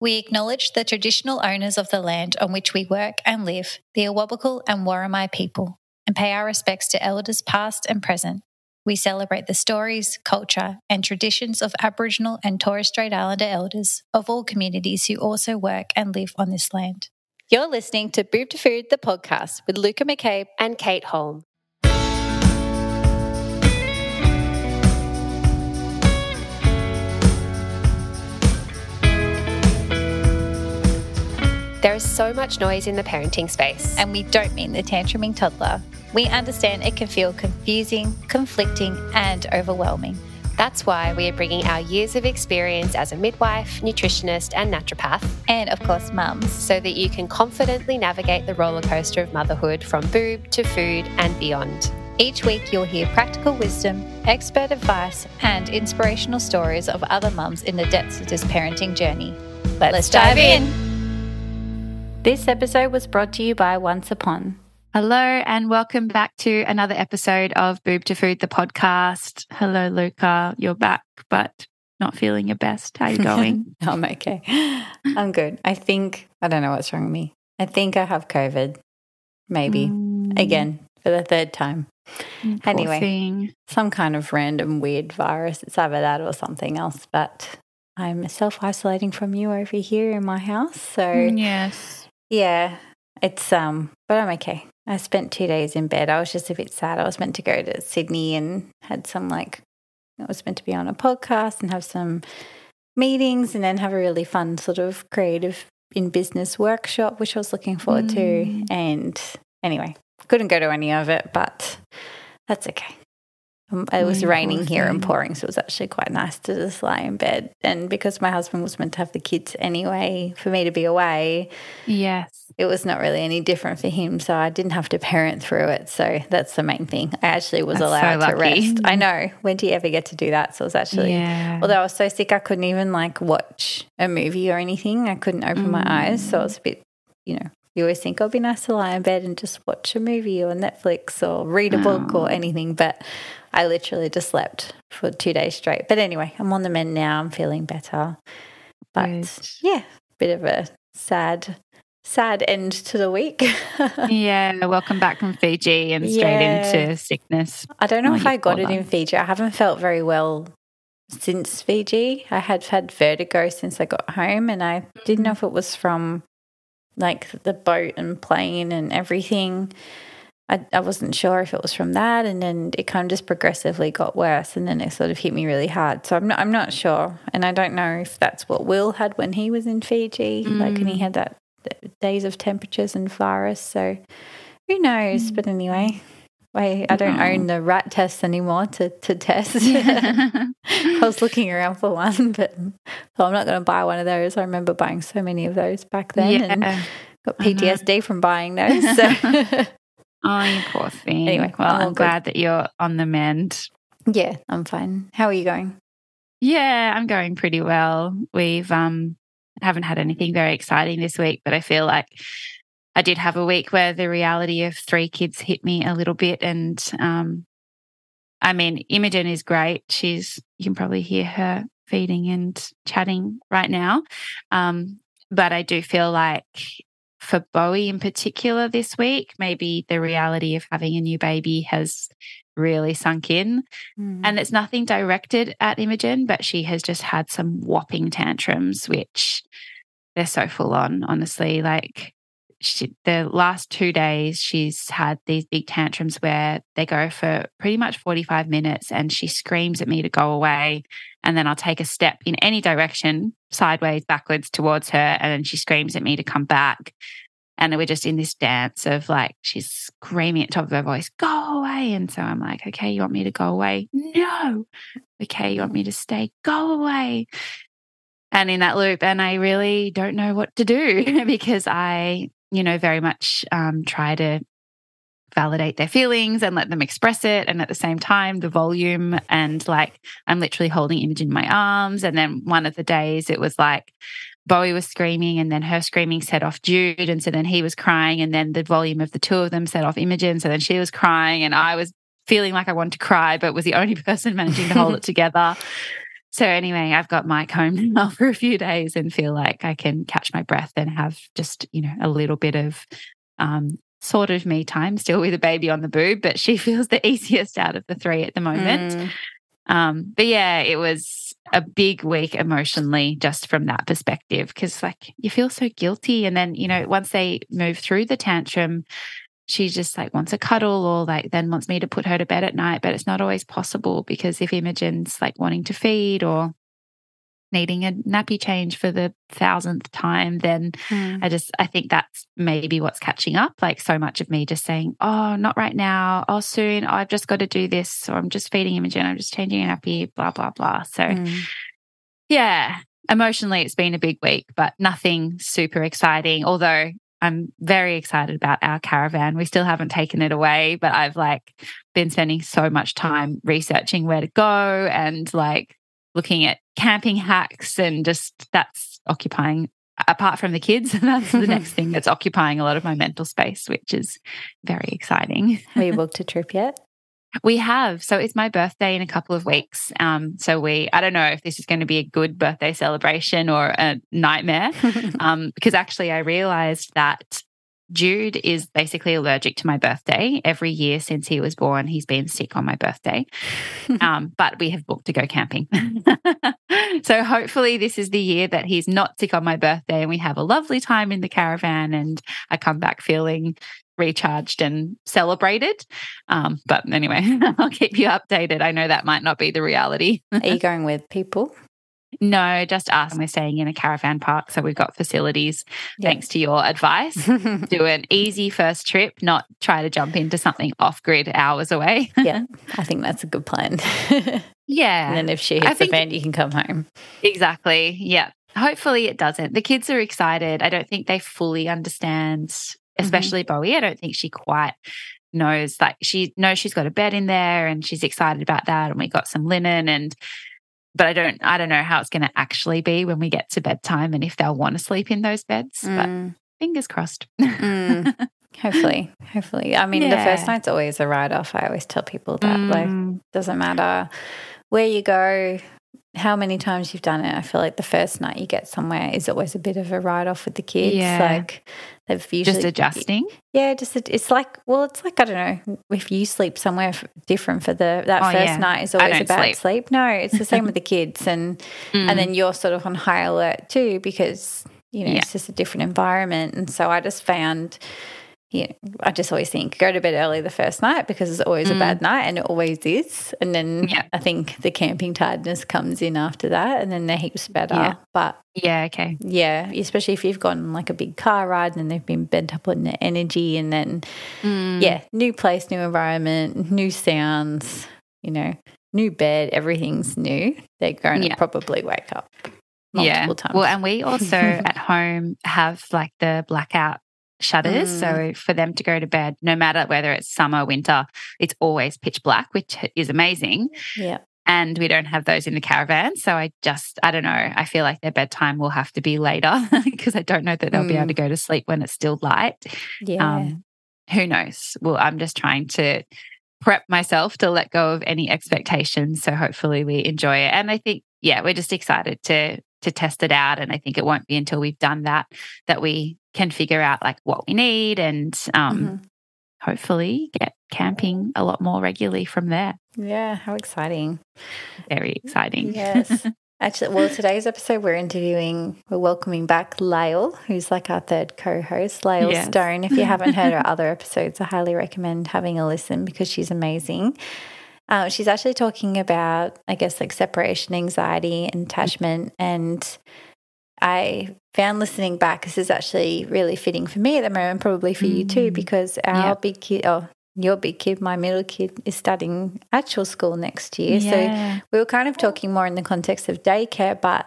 We acknowledge the traditional owners of the land on which we work and live, the Awabakal and Worimi people, and pay our respects to elders past and present. We celebrate the stories, culture, and traditions of Aboriginal and Torres Strait Islander elders of all communities who also work and live on this land. You're listening to Boob to Food, the podcast with Luka McCabe and Kate Holm. There is so much noise in the parenting space. And we don't mean the tantruming toddler. We understand it can feel confusing, conflicting, and overwhelming. That's why we are bringing our years of experience as a midwife, nutritionist, and naturopath, and of course, mums, so that you can confidently navigate the roller coaster of motherhood from boob to food and beyond. Each week, you'll hear practical wisdom, expert advice, and inspirational stories of other mums in the depths of this parenting journey. Let's, Let's dive in. This episode was brought to you by Once Upon. Hello, and welcome back to another episode of Boob to Food, the podcast. Hello, Luka. You're back, but not feeling your best. How are you going? I'm okay. I'm good. I think, I don't know what's wrong with me. I think I have COVID, maybe mm. again for the third time. Mm, anyway, thing. some kind of random weird virus. It's either that or something else, but I'm self isolating from you over here in my house. So, mm, yes yeah, it's um, but I'm okay. I spent two days in bed. I was just a bit sad. I was meant to go to Sydney and had some like I was meant to be on a podcast and have some meetings and then have a really fun sort of creative in business workshop, which I was looking forward mm. to. And anyway, couldn't go to any of it, but that's okay. Um, it was raining here and pouring, so it was actually quite nice to just lie in bed. And because my husband was meant to have the kids anyway, for me to be away, yes, it was not really any different for him. So I didn't have to parent through it. So that's the main thing. I actually was that's allowed so to rest. I know. When do you ever get to do that? So it was actually, yeah. although I was so sick, I couldn't even like watch a movie or anything. I couldn't open mm. my eyes, so it was a bit, you know, you always think, oh, it'd be nice to lie in bed and just watch a movie or Netflix or read a oh. book or anything. But I literally just slept for two days straight. But anyway, I'm on the mend now. I'm feeling better. But Good. yeah, bit of a sad, sad end to the week. yeah, welcome back from Fiji and straight yeah. into sickness. I don't know if I got it in Fiji. I haven't felt very well since Fiji. I had had vertigo since I got home, and I didn't know mm. if it was from like the boat and plane and everything. I, I wasn't sure if it was from that, and then it kind of just progressively got worse, and then it sort of hit me really hard. So I'm not, I'm not sure, and I don't know if that's what Will had when he was in Fiji, mm. like when he had that days of temperatures and virus. So who knows? Mm. But anyway, I, I don't own the rat test anymore to, to test. I was looking around for one, but so I'm not going to buy one of those. I remember buying so many of those back then yeah. and got PTSD uh-huh. from buying those. So. oh, you poor thing. Anyway, well, I'm, I'm glad that you're on the mend. Yeah, I'm fine. How are you going? Yeah, I'm going pretty well. We've um haven't had anything very exciting this week, but I feel like I did have a week where the reality of three kids hit me a little bit. And um, I mean, Imogen is great. She's, you can probably hear her feeding and chatting right now. Um, but I do feel like for Bowie in particular this week, maybe the reality of having a new baby has really sunk in. Mm. And it's nothing directed at Imogen, but she has just had some whopping tantrums, which they're so full on, honestly. Like, she, the last two days, she's had these big tantrums where they go for pretty much 45 minutes and she screams at me to go away. And then I'll take a step in any direction, sideways, backwards towards her. And then she screams at me to come back. And we're just in this dance of like, she's screaming at top of her voice, go away. And so I'm like, okay, you want me to go away? No. Okay, you want me to stay? Go away and in that loop and i really don't know what to do because i you know, very much um, try to validate their feelings and let them express it. And at the same time, the volume and like I'm literally holding Imogen in my arms. And then one of the days it was like Bowie was screaming and then her screaming set off Jude. And so then he was crying and then the volume of the two of them set off Imogen. So then she was crying and I was feeling like I wanted to cry, but was the only person managing to hold it together. So anyway, I've got Mike home now for a few days and feel like I can catch my breath and have just, you know, a little bit of um, sort of me time still with a baby on the boob, but she feels the easiest out of the three at the moment. Mm. Um, but yeah, it was a big week emotionally just from that perspective because like you feel so guilty. And then, you know, once they move through the tantrum, she just like wants a cuddle or like then wants me to put her to bed at night, but it's not always possible because if Imogen's like wanting to feed or needing a nappy change for the thousandth time, then mm. I just, I think that's maybe what's catching up. Like so much of me just saying, oh, not right now. Oh, soon. Oh, I've just got to do this. Or I'm just feeding Imogen. I'm just changing a nappy, blah, blah, blah. So, mm. yeah, emotionally, it's been a big week, but nothing super exciting. Although I'm very excited about our caravan. We still haven't taken it away, but I've like been spending so much time researching where to go and like looking at camping hacks and just that's occupying apart from the kids that's the next thing that's occupying a lot of my mental space which is very exciting have you booked a trip yet we have so it's my birthday in a couple of weeks um so we i don't know if this is going to be a good birthday celebration or a nightmare um because actually i realized that Jude is basically allergic to my birthday. Every year since he was born, he's been sick on my birthday. um, but we have booked to go camping. so hopefully, this is the year that he's not sick on my birthday and we have a lovely time in the caravan and I come back feeling recharged and celebrated. Um, but anyway, I'll keep you updated. I know that might not be the reality. Are you going with people? No, just us. We're staying in a caravan park. So we've got facilities. Thanks to your advice. Do an easy first trip, not try to jump into something off grid hours away. yeah, I think that's a good plan. yeah. And then if she hits the fan, you can come home. Exactly. Yeah. Hopefully it doesn't. The kids are excited. I don't think they fully understand. Especially mm-hmm. Bowie. I don't think she quite knows like she knows she's got a bed in there and she's excited about that and we got some linen and but I don't I don't know how it's going to actually be when we get to bedtime and if they'll want to sleep in those beds. Mm. But fingers crossed. mm. Hopefully, hopefully. I mean, yeah. the first night's always a write off. I always tell people that mm. like doesn't matter where you go, how many times you've done it. I feel like the first night you get somewhere is always a bit of a write off with the kids. Yeah. Like they've usually just adjusting. Yeah, just it's like well, it's like I don't know if you sleep somewhere different for the that oh, first yeah. night is always a bad sleep. sleep. No, it's the same with the kids, and mm. and then you're sort of on high alert too because you know yeah. it's just a different environment, and so I just found you know, I just always think go to bed early the first night because it's always mm. a bad mm. night and it always is. And then yeah. I think the camping tiredness comes in after that and then they're heaps better. Yeah. But yeah, okay. Yeah, especially if you've gone like a big car ride and they've been bent up on their energy and then, mm. yeah, new place, new environment, new sounds, you know, new bed, everything's new. They're going yeah. to probably wake up. yeah. Times. Well, and we also at home have like the blackout shutters. Mm. So for them to go to bed, no matter whether it's summer, winter, it's always pitch black, which is amazing. Yeah. And we don't have those in the caravan. So I just, I don't know. I feel like their bedtime will have to be later because I don't know that they'll mm. be able to mm. go to sleep when it's still light. Yeah. Um, who knows? Well, I'm just trying to prep myself to let go of any expectations. So hopefully we enjoy it. And I think, yeah, we're just excited to to test it out. And I think it won't be until we've done that that we can figure out like what we need and um, mm-hmm. hopefully get camping a lot more regularly from there. Yeah, how exciting! Very exciting. Yes. Actually, well, today's episode we're interviewing, we're welcoming back Lael, who's like our third co-host, Lael yes. Stone. If you haven't heard her other episodes, I highly recommend having a listen because she's amazing. Uh, she's actually talking about, I guess, like separation anxiety and attachment and I found listening back, this is actually really fitting for me at the moment, probably for mm. you too, mm. because our yep. big kid, oh, your big kid, my middle kid, is studying actual school next year. Yeah. So we were kind of talking more in the context of daycare, but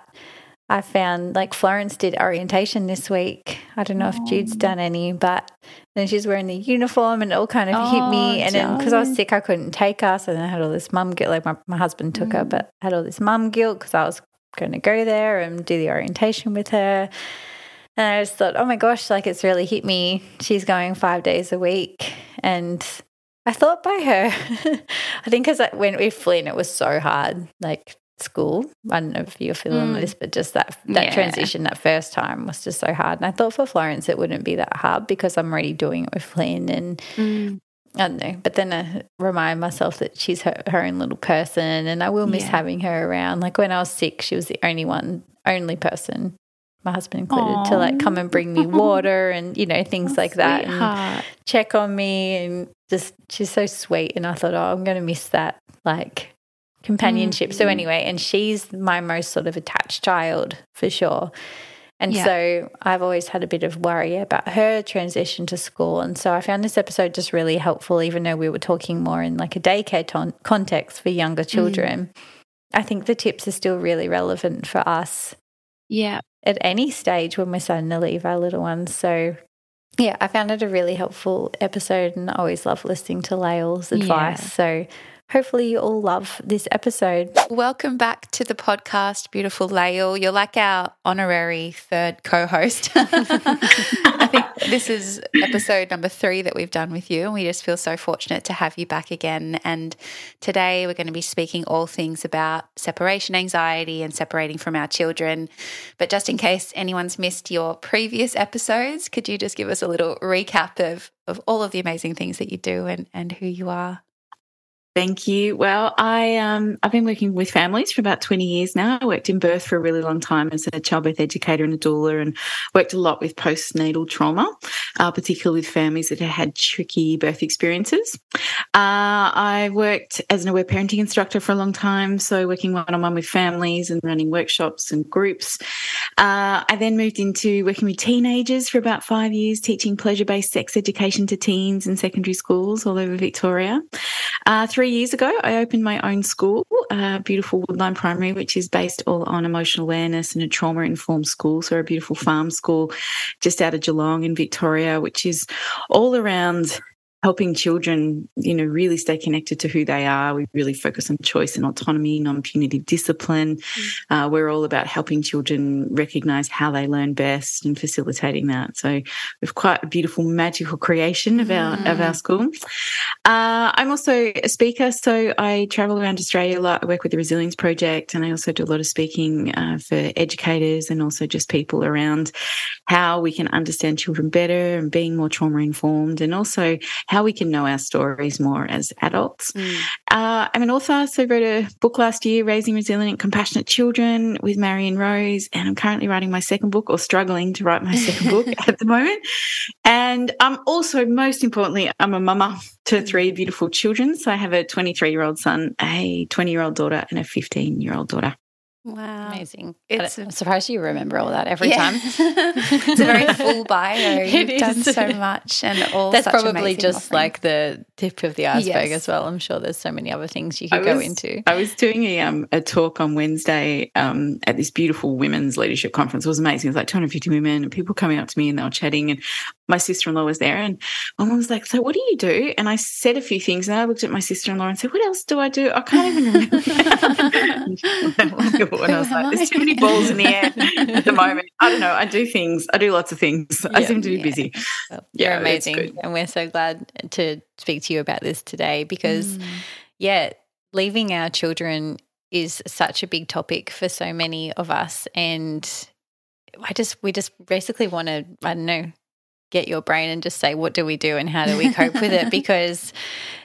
I found like Florence did orientation this week. I don't know oh. if Jude's done any, but then she's wearing the uniform and it all kind of oh, hit me. And then because I was sick, I couldn't take her. So then I had all this mum guilt. Like my, my husband took mm. her, but I had all this mum guilt because I was going to go there and do the orientation with her. And I just thought, oh my gosh, like it's really hit me. She's going five days a week. And I thought by her, I think because when we Flynn, it was so hard. Like school. I don't know if you're feeling Mm. this, but just that that Yeah. transition that first time was just so hard. And I thought for Florence it wouldn't be that hard because I'm already doing it with Flynn and Mm. I don't know. But then I remind myself that she's her, her own little person and I will miss Yeah. having her around. Like when I was sick, she was the only one, only person, my husband included, to like come and bring me water and, you know, things like that. And check on me and just she's so sweet and I thought, oh, I'm gonna miss that like companionship. So Mm. anyway, and she's my most sort of attached child for sure. And Yeah. so I've always had a bit of worry about her transition to school. And so I found this episode just really helpful, even though we were talking more in like a daycare ton- context for younger children. I think the tips are still really relevant for us Yeah. at any stage when we're starting to leave our little ones. So, yeah, I found it a really helpful episode and I always love listening to Lael's advice. Yeah. So, hopefully, you all love this episode. Welcome back to the podcast, beautiful Lael. You're like our honorary third co host. I think this is episode number three that we've done with you, and we just feel so fortunate to have you back again. And today we're going to be speaking all things about separation anxiety and separating from our children. But just in case anyone's missed your previous episodes, could you just give us a little recap of, of all of the amazing things that you do and, and who you are? Thank you. Well, I um I've been working with families for about 20 years now. I worked in birth for a really long time as a childbirth educator and a doula and worked a lot with postnatal trauma, uh, particularly with families that have had tricky birth experiences. Uh, I worked as an aware parenting instructor for a long time, so working one-on-one with families and running workshops and groups. Uh, I then moved into working with teenagers for about five years, teaching pleasure-based sex education to teens in secondary schools all over Victoria. Uh, three years ago, I opened my own school, uh, Beautiful Woodline Primary, which is based all on emotional awareness and a trauma informed school. So, a beautiful farm school just out of Geelong in Victoria, which is all around helping children, you know, really stay connected to who they are. We really focus on choice and autonomy, non punitive discipline. Uh, we're all about helping children recognize how they learn best and facilitating that. So we've quite a beautiful, magical creation of our of our school. Uh, I'm also a speaker, so I travel around Australia a lot. I work with the Resilience Project, and I also do a lot of speaking uh, for educators and also just people around how we can understand children better and being more trauma informed, and also how we can know our stories more as adults. Uh, I'm an author, so I wrote a book last year, Raising Resilient and Compassionate Children with Marion Rose, and I'm currently writing my second book or struggling to write my second book at the moment. And I'm also, most importantly, I'm a mama to three beautiful children. So I have a 23 year old son, a 20 year old daughter, and a 15 year old daughter. Wow. Amazing. It's I'm surprised you remember all that every Yeah. time. it's a very full bio. You've done is. so much and all That's such probably amazing just offerings. like the tip of the iceberg Yes. as well. I'm sure there's so many other things you I could go into. I was doing a um a talk on Wednesday um at this beautiful women's leadership conference. It was amazing. It was like 250 women and people coming up to me and they were chatting and my sister-in-law was there and my mum was like, So what do you do? And I said a few things and I looked at my sister-in-law and said, What else do I do? I can't even remember. and I was like, There's too many balls in the air at the moment. I don't know. I do things. I do lots of things. I seem to be Yeah. busy. Well, Yeah, You're amazing. And we're so glad to speak to you about this today because, Mm. yeah, leaving our children is such a big topic for so many of us. And I just, we just basically want to, I don't know, get your brain and just say, what do we do and how do we cope with it? Because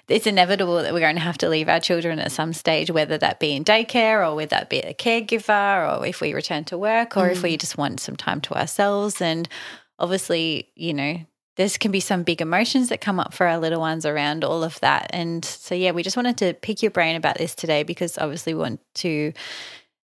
it's inevitable that we're going to have to leave our children at some stage, whether that be in daycare or whether that be a caregiver or if we return to work or if we mm. just want some time to ourselves. And obviously, you know, there's can be some big emotions that come up for our little ones around all of that. And so, yeah, we just wanted to pick your brain about this today because obviously we want to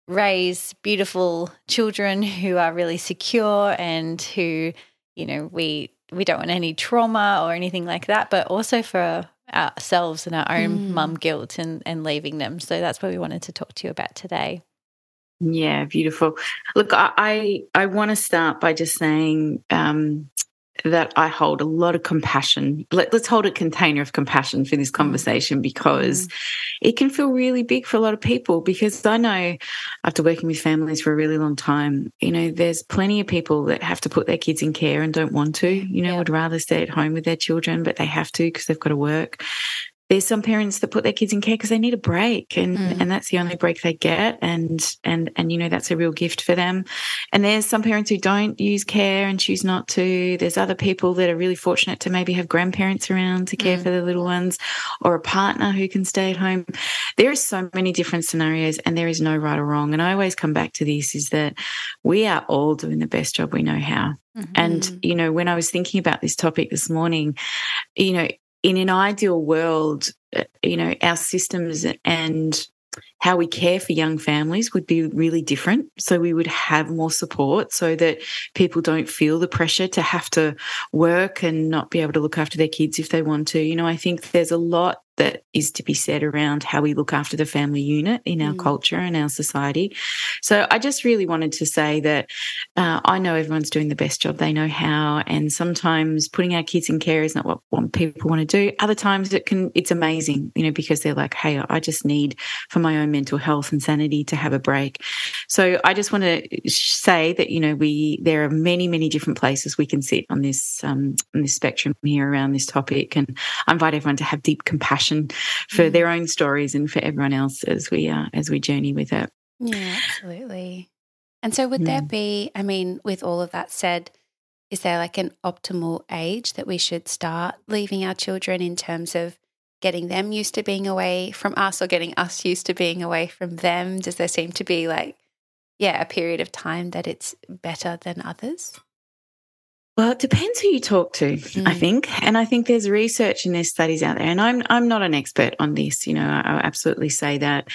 raise beautiful children who are really secure and who, you know, we we don't want any trauma or anything like that, but also for ourselves and our own Mm. mum guilt and, and leaving them. So that's what we wanted to talk to you about today. Yeah, beautiful. Look, I I, I want to start by just saying um, that I hold a lot of compassion. Let, us hold a container of compassion for this mm. conversation because mm. it can feel really big for a lot of people. Because I know after working with families for a really long time, you know, there's plenty of people that have to put their kids in care and don't want to, you know, Yeah. would rather stay at home with their children, but they have to because they've got to work. There's some parents that put their kids in care because they need a break and mm. and that's the only break they get and and and you know that's a real gift for them and there's some parents who don't use care and choose not to there's other people that are really fortunate to maybe have grandparents around to care mm. for their little ones or a partner who can stay at home there are so many different scenarios and there is no right or wrong and i always come back to this is that we are all doing the best job we know how Mm-hmm. And, you know, when I was thinking about this topic this morning, you know, in an ideal world, uh, you know, our systems and how we care for young families would be really different. So we would have more support so that people don't feel the pressure to have to work and not be able to look after their kids if they want to. You know, I think there's a lot that is to be said around how we look after the family unit in our mm. culture and our society. So I just really wanted to say that uh, I know everyone's doing the best job they know how, and sometimes putting our kids in care is not what, what people want to do. Other times it can, it's amazing, you know, because they're like, hey, I just need for my own mental health and sanity to have a break. So I just want to say that you know we there are many many different places we can sit on this um, on this spectrum here around this topic, and I invite everyone to have deep compassion for mm. their own stories and for everyone else as we uh, as we journey with it. Yeah, absolutely. And so, would there be? I mean, with all of that said, is there like an optimal age that we should start leaving our children in terms of getting them used to being away from us or getting us used to being away from them? Does there seem to be like, yeah, a period of time that it's better than others? Well, it depends who you talk to, mm. I think. And I think there's research and there's studies out there. And I'm I'm not an expert on this, you know, I, I absolutely say that.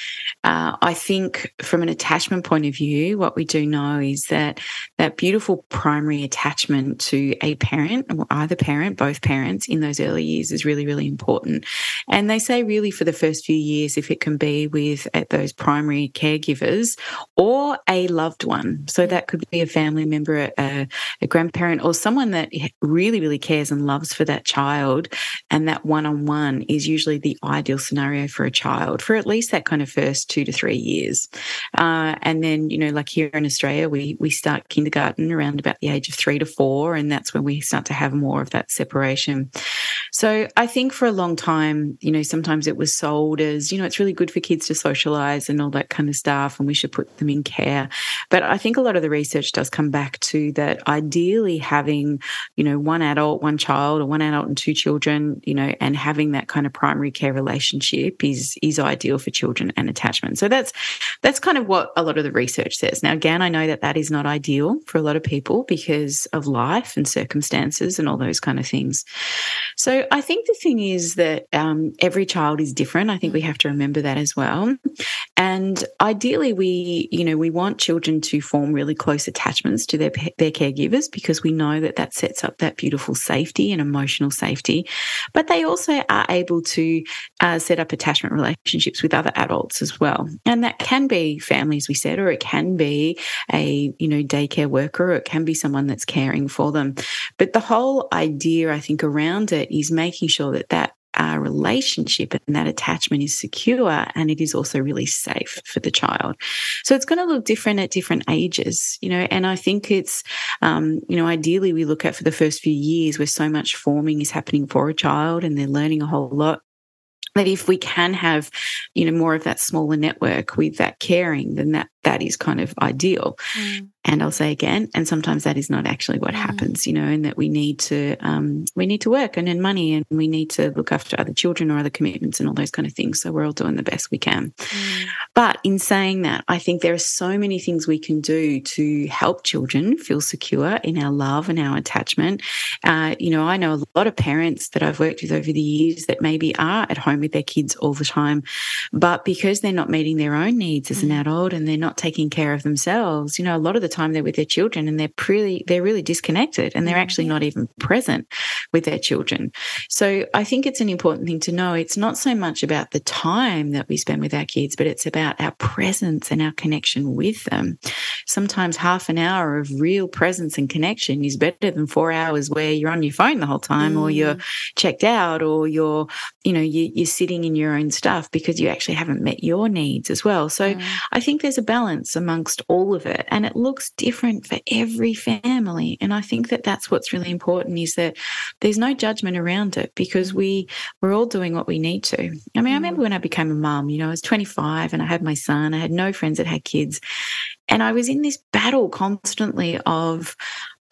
Uh, I think from an attachment point of view, what we do know is that that beautiful primary attachment to a parent, or either parent, both parents in those early years is really, really important. And they say really for the first few years, if it can be with those primary caregivers or a loved one. So that could be a family member, a, a grandparent, or some someone that really, really cares and loves for that child, and that one on one is usually the ideal scenario for a child for at least that kind of first two to three years. Uh, and then, you know, like here in Australia, we we start kindergarten around about the age of three to four, and that's when we start to have more of that separation. So I think for a long time, you know, sometimes it was sold as, you know, it's really good for kids to socialize and all that kind of stuff, and we should put them in care. But I think a lot of the research does come back to that ideally having you know, one adult, one child, or one adult and two children, you know, and having that kind of primary care relationship is is ideal for children and attachment. So that's that's kind of what a lot of the research says. Now, again, I know that that is not ideal for a lot of people because of life and circumstances and all those kind of things. So I think the thing is that um, every child is different. I think we have to remember that as well. And ideally, we, you know, we want children to form really close attachments to their their caregivers because we know that that that sets up that beautiful safety and emotional safety. But they also are able to uh, set up attachment relationships with other adults as well. And that can be family, as we said, or it can be a, you know, daycare worker, or it can be someone that's caring for them. But the whole idea, I think, around it is making sure that that uh, relationship and that attachment is secure and it is also really safe for the child. So it's going to look different at different ages, you know, and I think it's, um, you know, ideally we look at for the first few years where so much forming is happening for a child and they're learning a whole lot that if we can have you know more of that smaller network with that caring then that that is kind of ideal mm. And I'll say again, and sometimes that is not actually what mm. happens, you know, and that we need to um, we need to work and earn money, and we need to look after other children or other commitments and all those kind of things. So we're all doing the best we can. Mm. But in saying that, I think there are so many things we can do to help children feel secure in our love and our attachment. Uh, you know, I know a lot of parents that I've worked with over the years that maybe are at home with their kids all the time, but because they're not meeting their own needs as mm. an adult and they're not taking care of themselves, you know, a lot of the time they're with their children and they're pretty they're really disconnected and they're actually not even present with their children. So I think it's an important thing to know. It's not so much about the time that we spend with our kids, but it's about our presence and our connection with them. Sometimes half an hour of real presence and connection is better than four hours where you're on your phone the whole time mm. or you're mm. checked out or you're, you know, you, are sitting in your own stuff because you actually haven't met your needs as well. So mm. I think there's a balance balance amongst all of it. And it looks different for every family. And I think that that's what's really important is that there's no judgment around it because we, we're all doing what we need to. I mean, I mm-hmm. remember when I became a mum, you know, I was 25 and I had my son, I had no friends that had kids. And I was in this battle constantly of,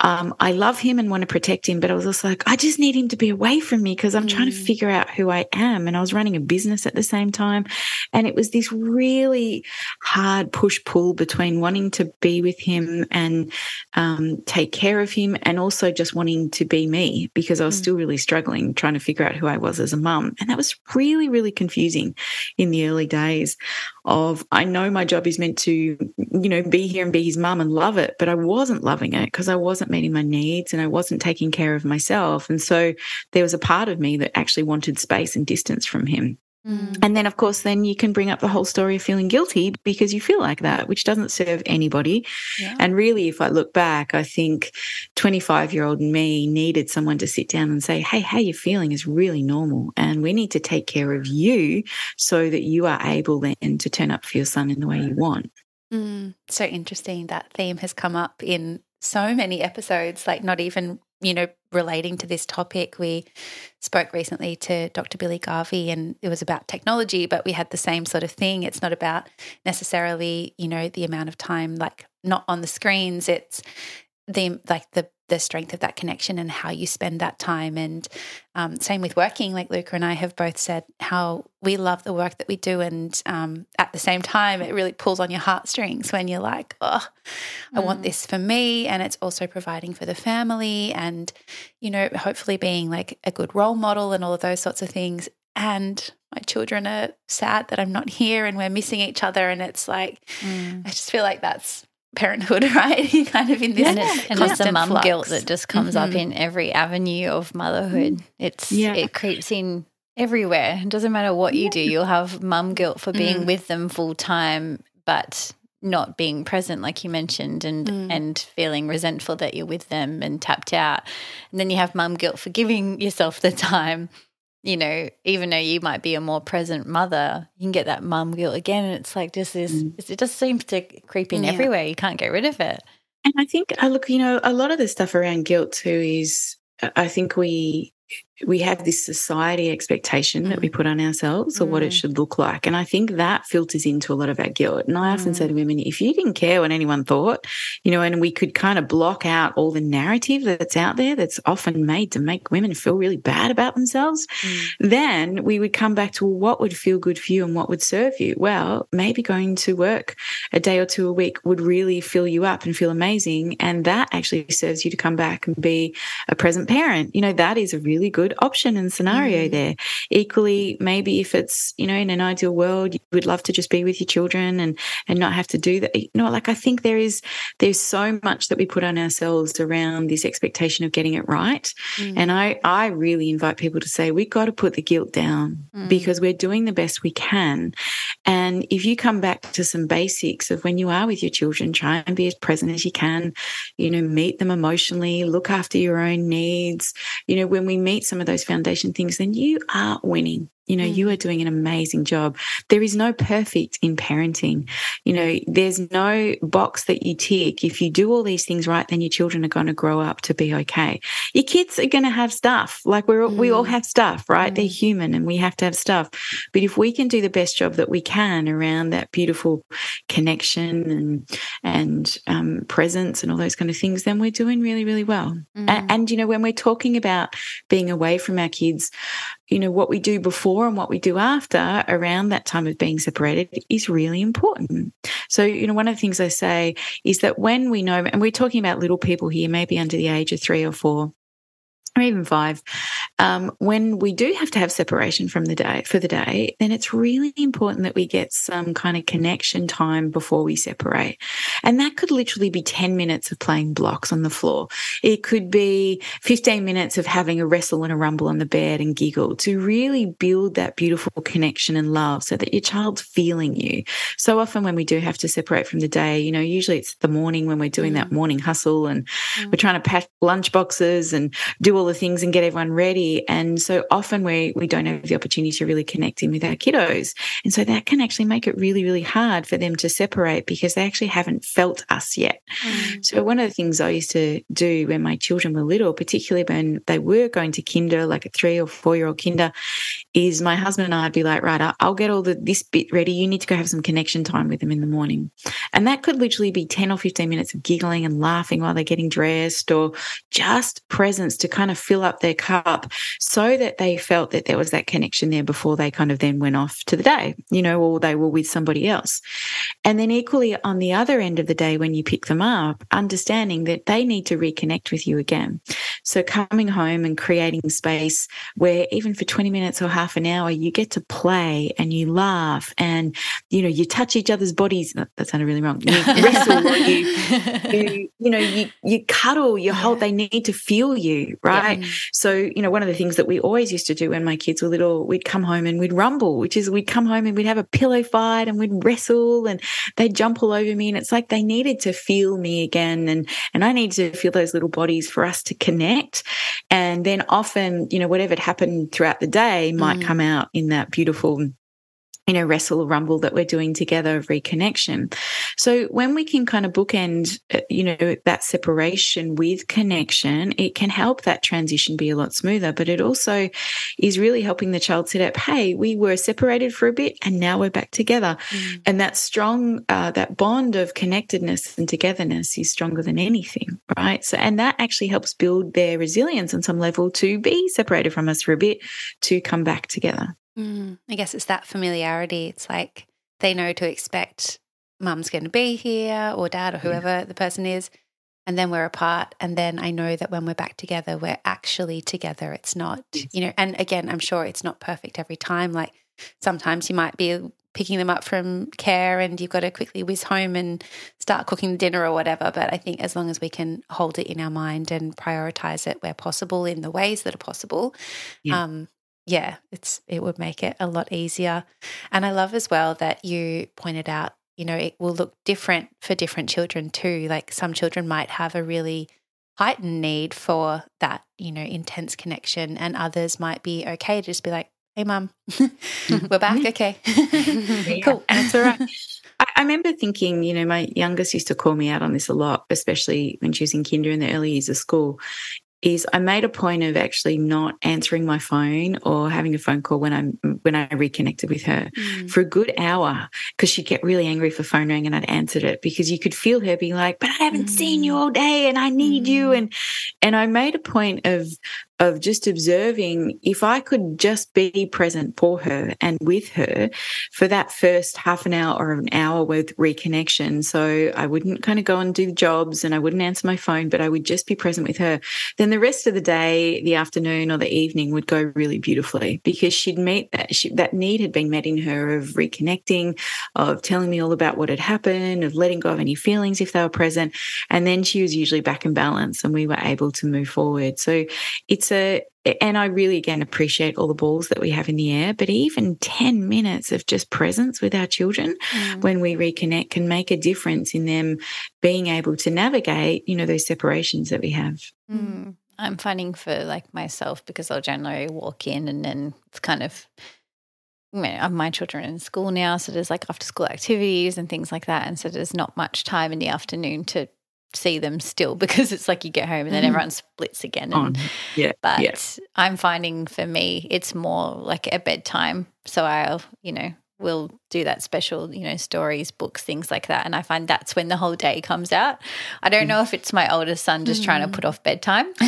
um, I love him and want to protect him, but I was also like, I just need him to be away from me because I'm mm. trying to mm. figure out who I am. And I was running a business at the same time. And it was this really hard push pull between wanting to be with him and um, take care of him and also just wanting to be me because I was mm. still really struggling trying to figure out who I was as a mum. And that was really, really confusing in the early days of I know my job is meant to, you know, be here and be his mum and love it, but I wasn't loving it because I wasn't meeting my needs and I wasn't taking care of myself. And so there was a part of me that actually wanted space and distance from him. Mm. And then, of course, then you can bring up the whole story of feeling guilty because you feel like that, which doesn't serve anybody. Yeah. And really, if I look back, I think 25 year old me needed someone to sit down and say, Hey, how you're feeling is really normal. And we need to take care of you so that you are able then to turn up for your son in the way you want. Mm, so interesting. That theme has come up in so many episodes, like not even, you know, relating to this topic. We spoke recently to Dr. Billy Garvey and it was about technology, but we had the same sort of thing. It's not about necessarily, you know, the amount of time like not on the screens. It's the like the the strength of that connection and how you spend that time. And um, same with working, like Luka and I have both said how we love the work that we do. And um, at the same time, it really pulls on your heartstrings when you're like, oh, I mm. want this for me. And it's also providing for the family and, you know, hopefully being like a good role model and all of those sorts of things. And my children are sad that I'm not here and we're missing each other. And it's like, mm. I just feel like that's parenthood, right? kind of in this and it's, and it's a mum guilt that just comes mm-hmm. up in every avenue of motherhood. It's yeah. it creeps in everywhere. It doesn't matter what you do, you'll have mum guilt for being mm. with them full time, but not being present like you mentioned and mm. and feeling resentful that you're with them and tapped out and then you have mum guilt for giving yourself the time you know, even though you might be a more present mother, you can get that mum guilt again. And it's like just this, mm. it just seems to creep in yeah. everywhere. You can't get rid of it. And I think, I look, you know, a lot of the stuff around guilt too is, I think we we have this society expectation mm. that we put on ourselves or mm. what it mm. should look like. And I think that filters into a lot of our guilt. And I often say to mm. women, if you didn't care what anyone thought, you know, and we could kind of block out all the narrative that's out there that's often made to make women feel really bad about themselves, mm. then we would come back to what would feel good for you and what would serve you. Well, maybe going to work a day or two a week would really fill you up and feel amazing. And that actually serves you to come back and be a present parent. You know, that is a really good good option and scenario mm. there. Equally, maybe if it's, you know, in an ideal world, you would love to just be with your children and, and not have to do that. You know, like I think there is, there's so much that we put on ourselves around this expectation of getting it right. Mm. And I, I really invite people to say, we've got to put the guilt down mm. because we're doing the best we can. And if you come back to some basics of when you are with your children, try and be as present as you can, you know, meet them emotionally, look after your own needs. You know, when we meet some of those foundation things, then you are winning. You know, mm. you are doing an amazing job. There is no perfect in parenting. You know, there's no box that you tick. If you do all these things right, then your children are going to grow up to be okay. Your kids are going to have stuff. Like we're, mm. we all mm. have stuff, right? Mm. They're human and we have to have stuff. But if we can do the best job that we can around that beautiful connection and, and, um, presence and all those kind of things, then we're doing really, really well. And, mm. and, you know, when we're talking about being away from our kids, you know, what we do before and what we do after around that time of being separated is really important. So, you know, one of the things I say is that when we know, and we're talking about little people here, maybe under the age of three or four, or even five, um, when we do have to have separation from the day for the day, then it's really important that we get some kind of connection time before we separate. And that could literally be 10 minutes of playing blocks on the floor. It could be 15 minutes of having a wrestle and a rumble on the bed and giggle to really build that beautiful connection and love so that your child's feeling you. So often when we do have to separate from the day, you know, usually it's the morning when we're doing mm. that morning hustle and mm. we're trying to pack lunch boxes and do all the things and get everyone ready. And so often we, we don't have the opportunity to really connect in with our kiddos. And so that can actually make it really, really hard for them to separate because they actually haven't felt us yet. Mm. So one of the things I used to do when my children were little, particularly when they were going to kinder, like a three or four year old kinder, is my husband and I'd be like, right, I'll get all the this bit ready. You need to go have some connection time with them in the morning. And that could literally be 10 or 15 minutes of giggling and laughing while they're getting dressed or just presence to kind of fill up their cup so that they felt that there was that connection there before they kind of then went off to the day, you know, or they were with somebody else. And then equally on the other end of the day, when you pick them up, understanding that they need to reconnect with you again. So coming home and creating space where even for 20 minutes or half an hour, you get to play and you laugh and, you know, you touch each other's bodies. That sounded really wrong. You wrestle you, you, you know, you, you cuddle, you hold, they need to feel you, right? Yeah. So, you know, one of the things that we always used to do when my kids were little, we'd come home and we'd rumble, which is we'd come home and we'd have a pillow fight and we'd wrestle and they'd jump all over me. And it's like they needed to feel me again. And, and I needed to feel those little bodies for us to connect. And then often, you know, whatever had happened throughout the day might mm. come out in that beautiful you know, wrestle rumble that we're doing together of reconnection. So when we can kind of bookend, uh, you know, that separation with connection, it can help that transition be a lot smoother. But it also is really helping the child set up, hey, we were separated for a bit and now we're back together. Mm. And that strong, uh, that bond of connectedness and togetherness is stronger than anything, right? So, and that actually helps build their resilience on some level to be separated from us for a bit to come back together. Mm, I guess it's that familiarity. It's like they know to expect mum's going to be here or dad or whoever yeah. the person is. And then we're apart. And then I know that when we're back together, we're actually together. It's not, you know, and again, I'm sure it's not perfect every time. Like sometimes you might be picking them up from care and you've got to quickly whiz home and start cooking dinner or whatever. But I think as long as we can hold it in our mind and prioritize it where possible in the ways that are possible, yeah. um, yeah, it's it would make it a lot easier. And I love as well that you pointed out, you know, it will look different for different children too. Like some children might have a really heightened need for that, you know, intense connection, and others might be okay to just be like, "Hey, mum, we're back. Okay, cool, that's all right." I, I remember thinking, you know, my youngest used to call me out on this a lot, especially when she was in kinder in the early years of school is I made a point of actually not answering my phone or having a phone call when I'm when I reconnected with her mm. for a good hour because she'd get really angry if the phone rang and I'd answered it because you could feel her being like, "But I haven't mm. seen you mm. all day and I need mm. you," and and I made a point of of just observing if I could just be present for her and with her for that first half an hour or an hour with reconnection. So I wouldn't kind of go and do jobs and I wouldn't answer my phone, but I would just be present with her. Then the rest of the day, the afternoon or the evening would go really beautifully because she'd meet that, she, that need had been met in her of reconnecting, of telling me all about what had happened, of letting go of any feelings if they were present. And then she was usually back in balance and we were able to move forward. So it's a, and I really again appreciate all the balls that we have in the air, but even 10 minutes of just presence with our children mm. when we reconnect can make a difference in them being able to navigate, you know, those separations that we have. Mm. I'm finding for like myself because I'll generally walk in and then it's kind of you know, my children in school now, so there's like after school activities and things like that. And so there's not much time in the afternoon to see them still because it's like you get home and then mm-hmm. everyone splits again. And, yeah. But yeah. I'm finding for me, it's more like a bedtime. So I'll, you know, will do that special, you know, stories, books, things like that. And I find that's when the whole day comes out. I don't know if it's my oldest son just trying to put off bedtime, um,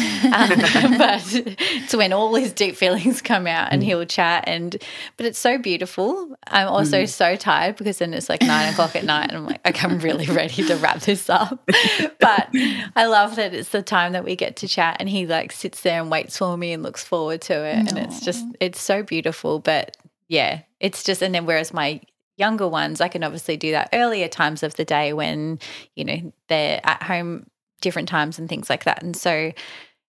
but it's when all his deep feelings come out and he'll chat. And but it's so beautiful. I'm also mm. so tired because then it's like nine o'clock at night, and I'm like, okay, I'm really ready to wrap this up. but I love that it's the time that we get to chat, and he like sits there and waits for me and looks forward to it, Aww. and it's just it's so beautiful. But yeah, it's just, and then whereas my younger ones, I can obviously do that earlier times of the day when, you know, they're at home different times and things like that. And so,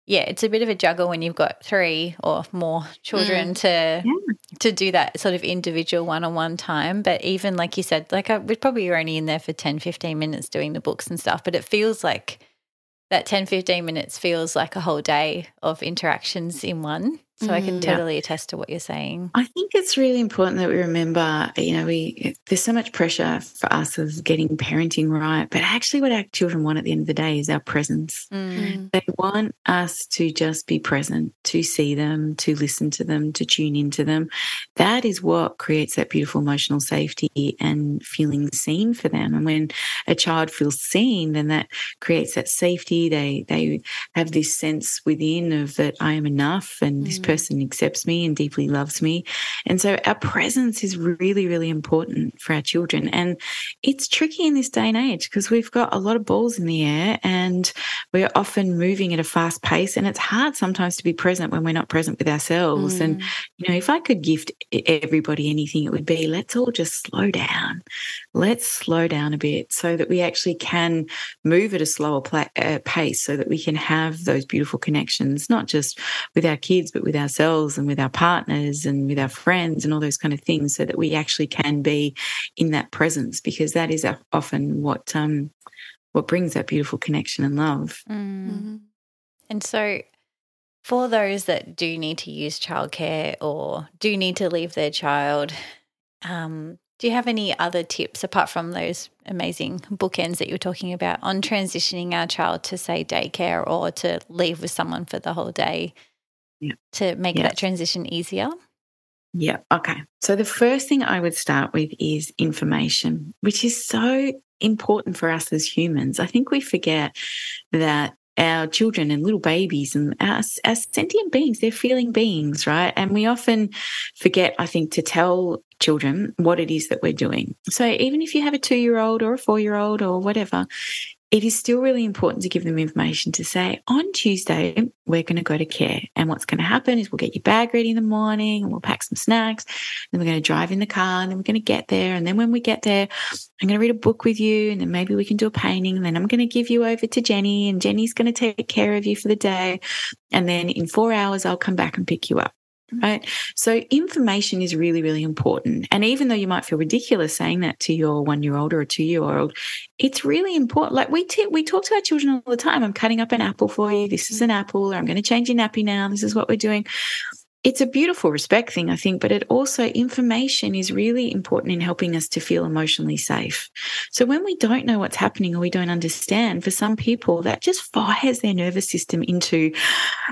yeah, it's a bit of a juggle when you've got three or more children mm. to yeah. to do that sort of individual one-on-one time. But even like you said, like I, we probably were only in there for 10, 15 minutes doing the books and stuff, but it feels like that 10, 15 minutes feels like a whole day of interactions in one. So I can Mm. totally attest to what you're saying. I think it's really important that we remember, you know, we there's so much pressure for us of getting parenting right, but actually what our children want at the end of the day is our presence. Mm. They want us to just be present, to see them, to listen to them, to tune into them. That is what creates that beautiful emotional safety and feeling seen for them. And when a child feels seen, then that creates that safety. They they have this sense within of that I am enough and this Mm. Person accepts me and deeply loves me. And so our presence is really, really important for our children. And it's tricky in this day and age because we've got a lot of balls in the air and we're often moving at a fast pace. And it's hard sometimes to be present when we're not present with ourselves. And, Mm. you know, if I could gift everybody anything, it would be let's all just slow down. Let's slow down a bit so that we actually can move at a slower pla- uh, pace so that we can have those beautiful connections, not just with our kids, but with ourselves and with our partners and with our friends and all those kind of things so that we actually can be in that presence because that is often what um what brings that beautiful connection and love Mm. Mm. And so, for those that do need to use childcare or do need to leave their child, um, do you have any other tips apart from those amazing bookends that you were talking about on transitioning our child to, say, daycare or to leave with someone for the whole day Yeah. to make Yeah. that transition easier? Yeah. Okay. So the first thing I would start with is information, which is so important for us as humans. I think we forget that our children and little babies and our, our sentient beings, they're feeling beings, right? And we often forget, I think, to tell children what it is that we're doing. So even if you have a two year old or a four year old or whatever, it is still really important to give them information to say, on Tuesday, we're going to go to care. And what's going to happen is we'll get your bag ready in the morning and we'll pack some snacks. Then we're going to drive in the car and then we're going to get there. And then when we get there, I'm going to read a book with you and then maybe we can do a painting. And then I'm going to give you over to Jenny and Jenny's going to take care of you for the day. And then in four hours, I'll come back and pick you up. Right. So information is really, really important. And even though you might feel ridiculous saying that to your one year old or a two year old, it's really important. Like we, t- we talk to our children all the time. I'm cutting up an apple for you. This is an apple. Or I'm going to change your nappy now. This is what we're doing. It's a beautiful respect thing, I think, but it also information is really important in helping us to feel emotionally safe. So when we don't know what's happening or we don't understand, for some people that just fires their nervous system into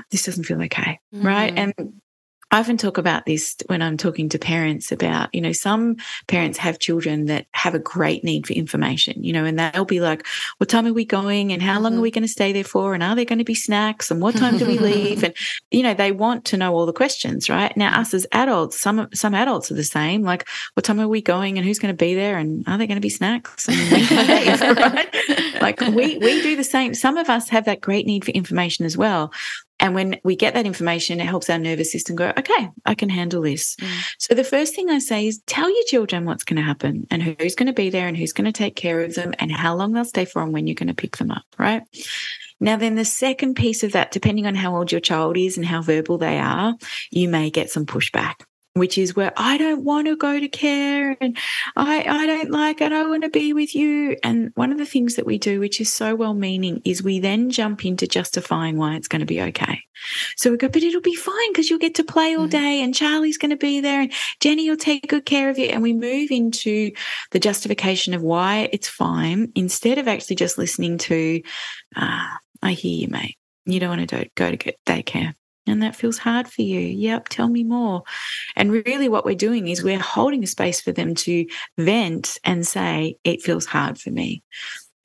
this doesn't feel okay. Right. Mhm. And I often talk about this when I'm talking to parents about, you know, some parents have children that have a great need for information, you know, and they'll be like, what time are we going? And how long are mm-hmm. we going to stay there for? And are there going to be snacks? And what time do we leave? And, you know, they want to know all the questions, right? Now, us as adults, some, some adults are the same. Like, what time are we going? And who's going to be there? And are there going to be snacks? And when can we leave, right? Like we, we do the same. Some of us have that great need for information as well. And when we get that information, it helps our nervous system go, okay, I can handle this. Mm. So the first thing I say is tell your children what's going to happen and who's going to be there and who's going to take care of them and how long they'll stay for and when you're going to pick them up, right? Now, then the second piece of that, depending on how old your child is and how verbal they are, you may get some pushback. Which is where I don't want to go to care and I, I don't like it. I want to be with you. And one of the things that we do, which is so well meaning, is we then jump into justifying why it's going to be okay. So we go, but it'll be fine because you'll get to play all Mm. day and Charlie's going to be there and Jenny will take good care of you. And we move into the justification of why it's fine instead of actually just listening to, ah, I hear you, mate. You don't want to go to get daycare. And that feels hard for you. Yep, tell me more. And really, what we're doing is we're holding a space for them to vent and say, It feels hard for me.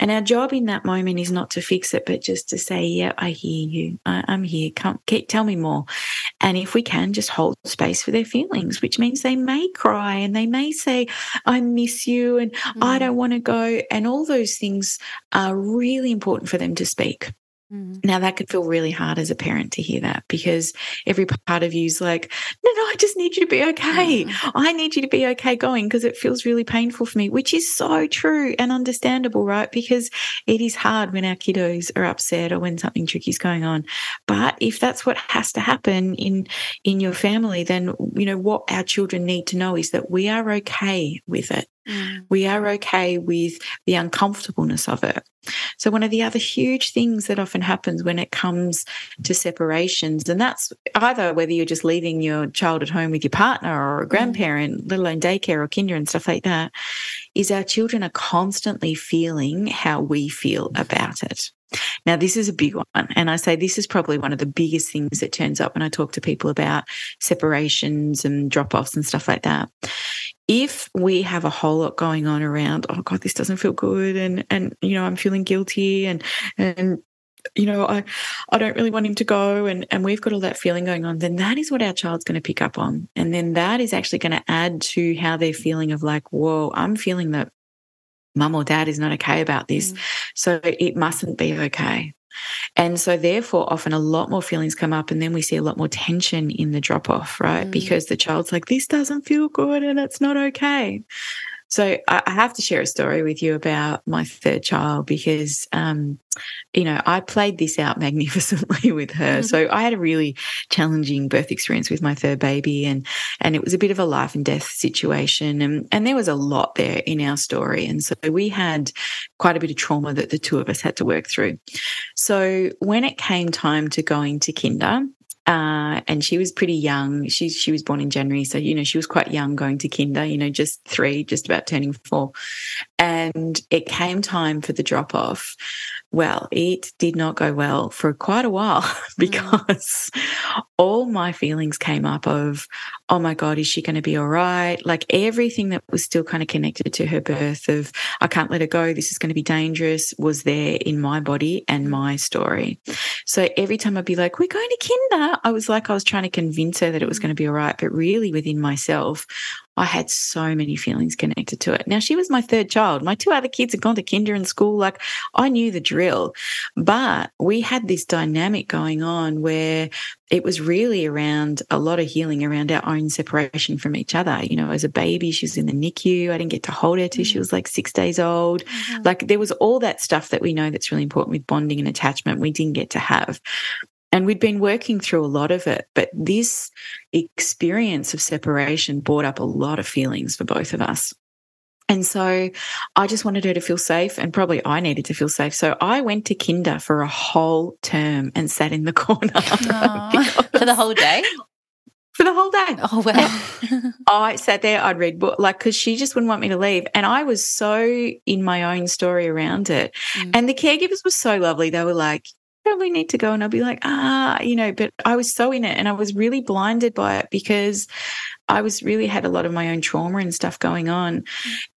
And our job in that moment is not to fix it, but just to say, Yeah, I hear you. I, I'm here. Come, keep, tell me more. And if we can, just hold space for their feelings, which means they may cry and they may say, I miss you and I Mm. don't want to go. And all those things are really important for them to speak. Mm. Now, that could feel really hard as a parent to hear that because every part of you is like, no, no, I just need you to be okay. I need you to be okay going because it feels really painful for me, which is so true and understandable, right? Because it is hard when our kiddos are upset or when something tricky is going on. But if that's what has to happen in, in your family, then, you know, what our children need to know is that we are okay with it. We are okay with the uncomfortableness of it. So, one of the other huge things that often happens when it comes to separations, and that's either whether you're just leaving your child at home with your partner or a mm. grandparent, mm. let alone daycare or kinder and stuff like that, is our children are constantly feeling how we feel about it. Now, this is a big one. And I say this is probably one of the biggest things that turns up when I talk to people about separations and drop offs and stuff like that. If we have a whole lot going on around, oh God, this doesn't feel good, and and you know, I'm feeling guilty and and you know, I, I don't really want him to go and, and we've got all that feeling going on, then that is what our child's going to pick up on. And then that is actually going to add to how they're feeling of like, whoa, I'm feeling that mum or dad is not okay about this. Mm. So it mustn't be okay. And so, therefore, often a lot more feelings come up, and then we see a lot more tension in the drop off, right? Mm. Because the child's like, this doesn't feel good and it's not okay. So I have to share a story with you about my third child because, um, you know, I played this out magnificently with her. Mm-hmm. So I had a really challenging birth experience with my third baby, and and it was a bit of a life and death situation, and and there was a lot there in our story, and so we had quite a bit of trauma that the two of us had to work through. So when it came time to going to kinder, uh, and she was pretty young. She she was born in January, so you know she was quite young going to kinder. You know, just three, just about turning four. And it came time for the drop off. Well, it did not go well for quite a while because mm. all my feelings came up of, oh my God, is she going to be all right? Like everything that was still kind of connected to her birth of, I can't let her go. This is going to be dangerous was there in my body and my story. So every time I'd be like, we're going to kinder, I was like, I was trying to convince her that it was going to be all right. But really within myself, I had so many feelings connected to it. Now, she was my third child. My two other kids had gone to kinder and school. Like, I knew the drill. But we had this dynamic going on where it was really around a lot of healing around our own separation from each other. You know, as a baby, she was in the NICU. I didn't get to hold her till she mm. was like six days old. Mm-hmm. Like, there was all that stuff that we know that's really important with bonding and attachment we didn't get to have. And we'd been working through a lot of it, but this experience of separation brought up a lot of feelings for both of us. And so I just wanted her to feel safe, and probably I needed to feel safe. So I went to kinder for a whole term and sat in the corner for the whole day. For the whole day. Oh, wow. I sat there, I'd read book, like, because she just wouldn't want me to leave. And I was so in my own story around it. Mm. And the caregivers were so lovely. They were like, probably need to go. And I'll be like, ah, you know, but I was so in it and I was really blinded by it because I was really had a lot of my own trauma and stuff going on.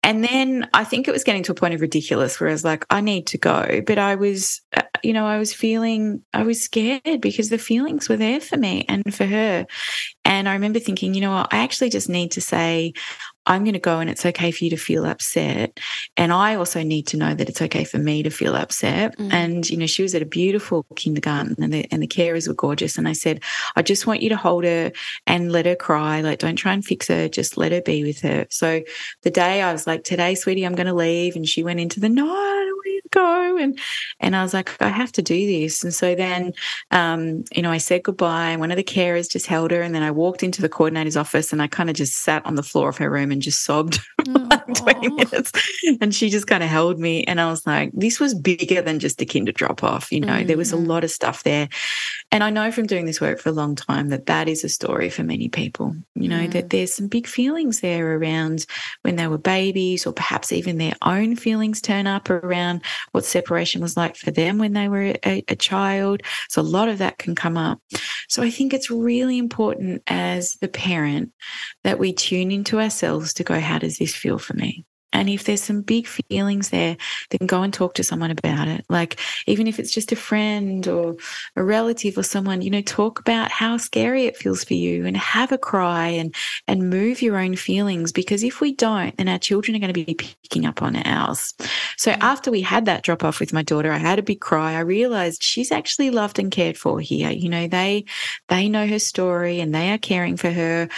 And then I think it was getting to a point of ridiculous where I was like, I need to go. But I was, uh, you know, I was feeling, I was scared because the feelings were there for me and for her. And I remember thinking, you know what, I actually just need to say, I'm going to go and it's okay for you to feel upset. And I also need to know that it's okay for me to feel upset. Mm. And, you know, she was at a beautiful kindergarten and the, and the carers were gorgeous. And I said, I just want you to hold her and let her cry. Like, don't try and fix her. Just let her be with her. So the day I was like, today, sweetie, I'm going to leave. And she went into the, no, go and and I was like I have to do this and so then um, you know I said goodbye and one of the carers just held her and then I walked into the coordinator's office and I kind of just sat on the floor of her room and just sobbed for like 20 minutes. And she just kind of held me. And I was like, this was bigger than just a kinder drop off. You know, mm-hmm. there was a mm-hmm. lot of stuff there. And I know from doing this work for a long time that that is a story for many people, you know, mm. that there's some big feelings there around when they were babies, or perhaps even their own feelings turn up around what separation was like for them when they were a, a child. So a lot of that can come up. So I think it's really important as the parent that we tune into ourselves to go, how does this feel for me? And if there's some big feelings there, then go and talk to someone about it. Like, even if it's just a friend or a relative or someone, you know, talk about how scary it feels for you and have a cry and, and move your own feelings. Because if we don't, then our children are going to be picking up on ours. So mm. after we had that drop off with my daughter, I had a big cry. I realized she's actually loved and cared for here. You know, they, they know her story and they are caring for her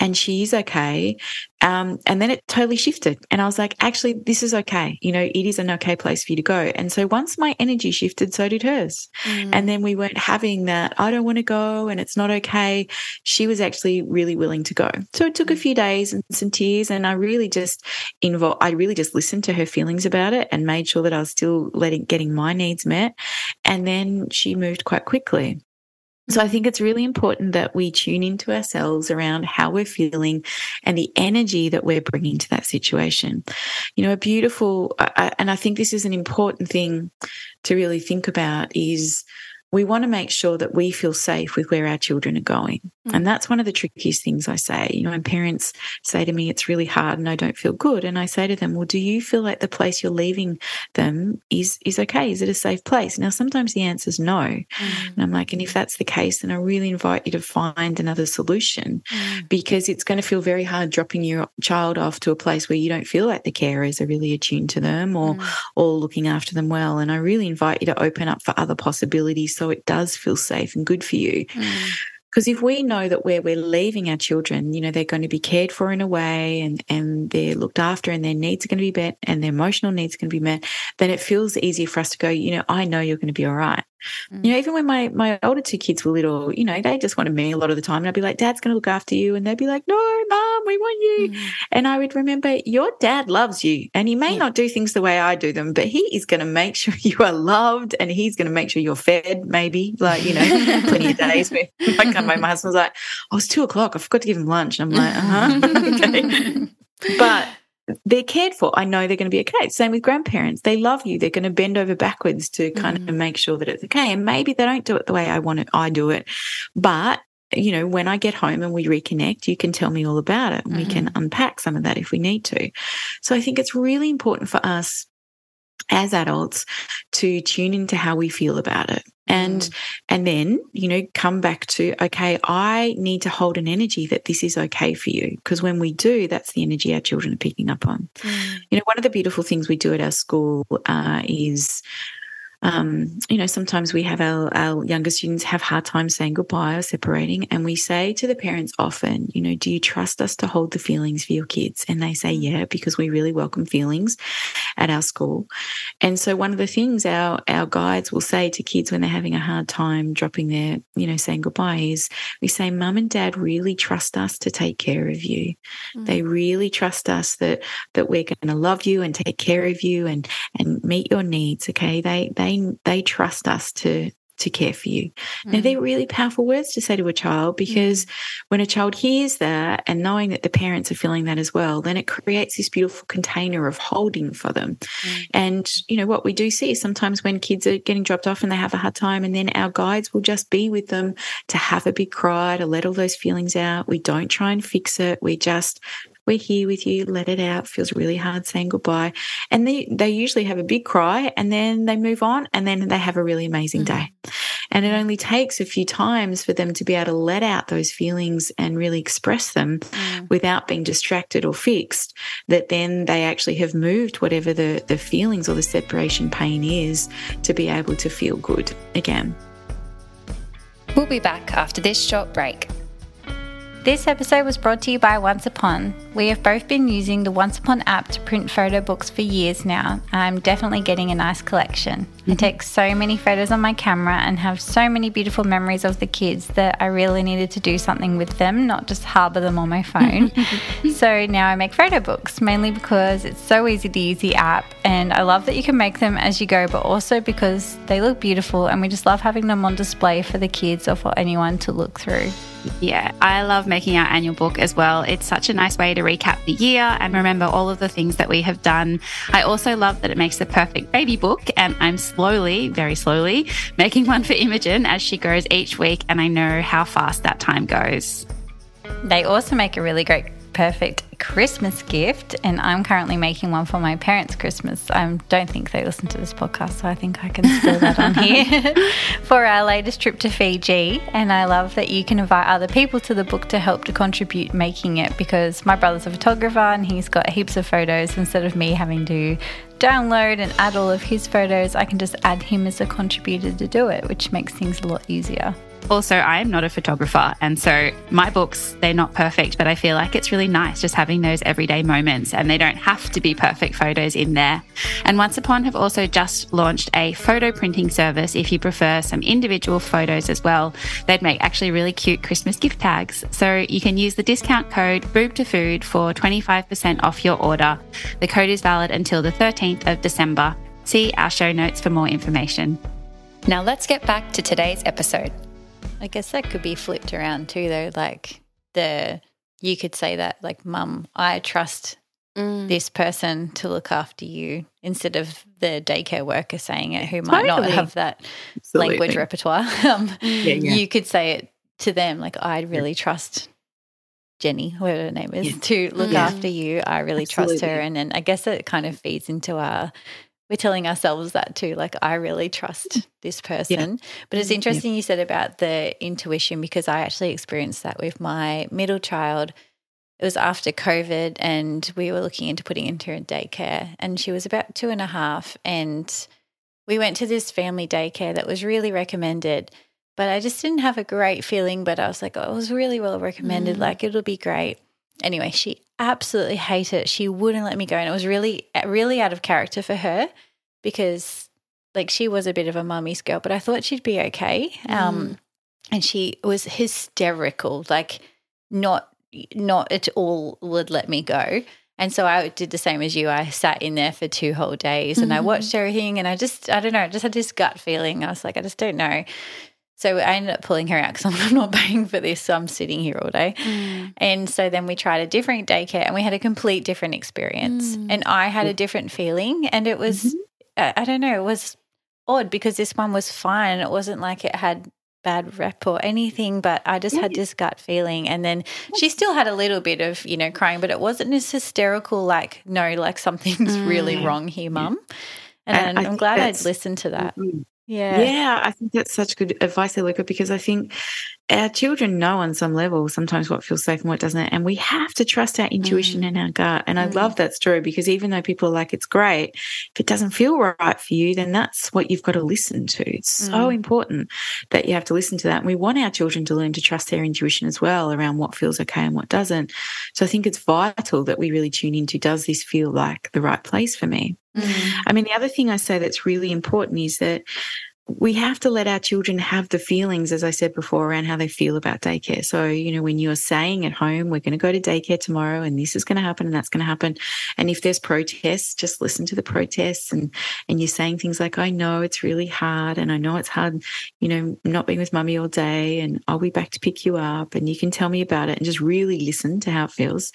and she's okay Um, and then it totally shifted. And I was like, actually, this is okay. You know, it is an okay place for you to go. And so once my energy shifted, so did hers. Mm. And then we weren't having that, I don't want to go and it's not okay. She was actually really willing to go. So it took a mm. few days and some tears. And I really just involved, I really just listened to her feelings about it and made sure that I was still letting, getting my needs met. And then she moved quite quickly. So I think it's really important that we tune into ourselves around how we're feeling and the energy that we're bringing to that situation. You know, a beautiful, and I think this is an important thing to really think about is we want to make sure that we feel safe with where our children are going. Mm. And that's one of the trickiest things I say. You know, when parents say to me, it's really hard and I don't feel good. And I say to them, well, do you feel like the place you're leaving them is, is okay? Is it a safe place? Now, sometimes the answer is no. Mm. And I'm like, and if that's the case, then I really invite you to find another solution mm. because it's going to feel very hard dropping your child off to a place where you don't feel like the carers are really attuned to them or, mm. or looking after them well. And I really invite you to open up for other possibilities so it does feel safe and good for you. Mm. Because if we know that where we're leaving our children, you know, they're going to be cared for in a way and, and they're looked after and their needs are going to be met and their emotional needs are going to be met, then it feels easier for us to go, you know, I know you're going to be all right. Mm. You know, even when my, my older two kids were little, you know, they just wanted me a lot of the time. And I'd be like, Dad's going to look after you. And they'd be like, No, Mom, we want you. Mm. And I would remember, Your dad loves you. And he may yeah. not do things the way I do them, but he is going to make sure you are loved and he's going to make sure you're fed, maybe. Like, you know, plenty of days where I come home, my husband's like, Oh, it's two o'clock. I forgot to give him lunch. I'm like, Uh huh. okay. But they're cared for. I know they're going to be okay. Same with grandparents. They love you. They're going to bend over backwards to kind mm. of make sure that it's okay. And maybe they don't do it the way I want it. I do it. But you know, when I get home and we reconnect, you can tell me all about it and mm-hmm. we can mm-hmm. unpack some of that if we need to. So I think it's really important for us as adults to tune into how we feel about it and mm. and then you know come back to okay i need to hold an energy that this is okay for you because when we do that's the energy our children are picking up on mm. you know one of the beautiful things we do at our school uh, is um, you know, sometimes we have our, our younger students have hard time saying goodbye or separating. And we say to the parents often, you know, do you trust us to hold the feelings for your kids? And they say, yeah, because we really welcome feelings at our school. And so one of the things our, our guides will say to kids when they're having a hard time dropping their, you know, saying goodbye is we say, mum and dad really trust us to take care of you. Mm. They really trust us that, that we're going to love you and take care of you and, and meet your needs. Okay. They they they trust us to to care for you. Mm. Now, they're mm. really powerful words to say to a child because mm. when a child hears that and knowing that the parents are feeling that as well, then it creates this beautiful container of holding for them. Mm. And, you know, what we do see is sometimes when kids are getting dropped off and they have a hard time, and then our guides will just be with them to have a big cry, to let all those feelings out. We don't try and fix it. We just we're here with you, let it out. Feels really hard saying goodbye. And they, they usually have a big cry and then they move on and then they have a really amazing mm-hmm. day. And it only takes a few times for them to be able to let out those feelings and really express them mm. without being distracted or fixed, that then they actually have moved whatever the, the feelings or the separation pain is to be able to feel good again. We'll be back after this short break. This episode was brought to you by Once Upon. We have both been using the Once Upon app to print photo books for years now. I'm definitely getting a nice collection. Mm-hmm. I take so many photos on my camera and have so many beautiful memories of the kids that I really needed to do something with them, not just harbour them on my phone. so now I make photo books, mainly because it's so easy to use the app and I love that you can make them as you go, but also because they look beautiful and we just love having them on display for the kids or for anyone to look through. Yeah, I love making our annual book as well. It's such a nice way to recap the year and remember all of the things that we have done. I also love that it makes the perfect baby book, and I'm slowly, very slowly, making one for Imogen as she grows each week, and I know how fast that time goes. They also make a really great perfect Christmas gift, and I'm currently making one for my parents' Christmas. I don't think they listen to this podcast, so I think I can spill that on here for our latest trip to Fiji. And I love that you can invite other people to the book to help to contribute making it because my brother's a photographer and he's got heaps of photos. Instead of me having to download and add all of his photos, I can just add him as a contributor to do it, which makes things a lot easier. Also, I am not a photographer. And so my books, they're not perfect, but I feel like it's really nice just having those everyday moments and they don't have to be perfect photos in there. And Once Upon have also just launched a photo printing service if you prefer some individual photos as well. They'd make actually really cute Christmas gift tags. So you can use the discount code Boob to Food for 25% off your order. The code is valid until the 13th of December. See our show notes for more information. Now let's get back to today's episode. I guess that could be flipped around too, though. Like the you could say that, like, Mum, I trust mm. this person to look after you, instead of the daycare worker saying it, who might totally. not have that Absolutely. language repertoire. um, yeah, yeah. You could say it to them, like, I really yeah. trust Jenny, whatever her name is, to look after you. I really Absolutely. trust her, and then I guess it kind of feeds into our we're telling ourselves that too like i really trust this person yeah. but it's interesting yeah. you said about the intuition because i actually experienced that with my middle child it was after covid and we were looking into putting into a daycare and she was about two and a half and we went to this family daycare that was really recommended but i just didn't have a great feeling but i was like oh, it was really well recommended mm. like it'll be great anyway, she absolutely hate it. She wouldn't let me go. And it was really, really out of character for her because like she was a bit of a mummy's girl, but I thought she'd be okay. Um, mm. Um, and she was hysterical, like not, not at all would let me go. And so I did the same as you. I sat in there for two whole days and mm-hmm. I watched everything and I just, I don't know, I just had this gut feeling. I was like, I just don't know. So I ended up pulling her out because I'm not paying for this. So I'm sitting here all day. Mm. And so then we tried a different daycare and we had a complete different experience. Mm. And I had a different feeling. And it was, mm-hmm. I, I, don't know, it was odd because this one was fine. It wasn't like it had bad rep or anything, but I just yeah. had this gut feeling. And then she still had a little bit of, you know, crying, but it wasn't as hysterical, like, no, like something's mm. really wrong here, mum. And, and I'm glad I'd listened to that. Yeah. Yeah, I think that's such good advice Luka, because I think our children know on some level sometimes what feels safe and what doesn't. And we have to trust our intuition mm. and our gut. And mm. I love that story because even though people are like, it's great, if it doesn't feel right for you, then that's what you've got to listen to. It's mm. so important that you have to listen to that. And we want our children to learn to trust their intuition as well around what feels okay and what doesn't. So I think it's vital that we really tune into does this feel like the right place for me? Mm. I mean, the other thing I say that's really important is that we have to let our children have the feelings, as I said before, around how they feel about daycare. So, you know, when you're saying at home, we're going to go to daycare tomorrow and this is going to happen and that's going to happen. And if there's protests, just listen to the protests and, and you're saying things like, I know it's really hard and I know it's hard, you know, not being with mummy all day and I'll be back to pick you up and you can tell me about it and just really listen to how it feels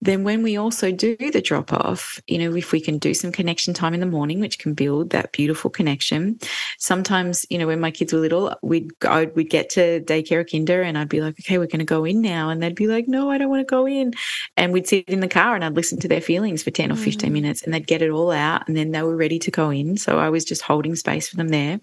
then when we also do the drop off, you know, if we can do some connection time in the morning, which can build that beautiful connection. Sometimes, you know, when my kids were little, we'd go, we'd get to daycare or kinder and I'd be like, okay, we're going to go in now. And they'd be like, no, I don't want to go in. And we'd sit in the car and I'd listen to their feelings for 10 or 15 mm. minutes and they'd get it all out and then they were ready to go in. So I was just holding space for them there.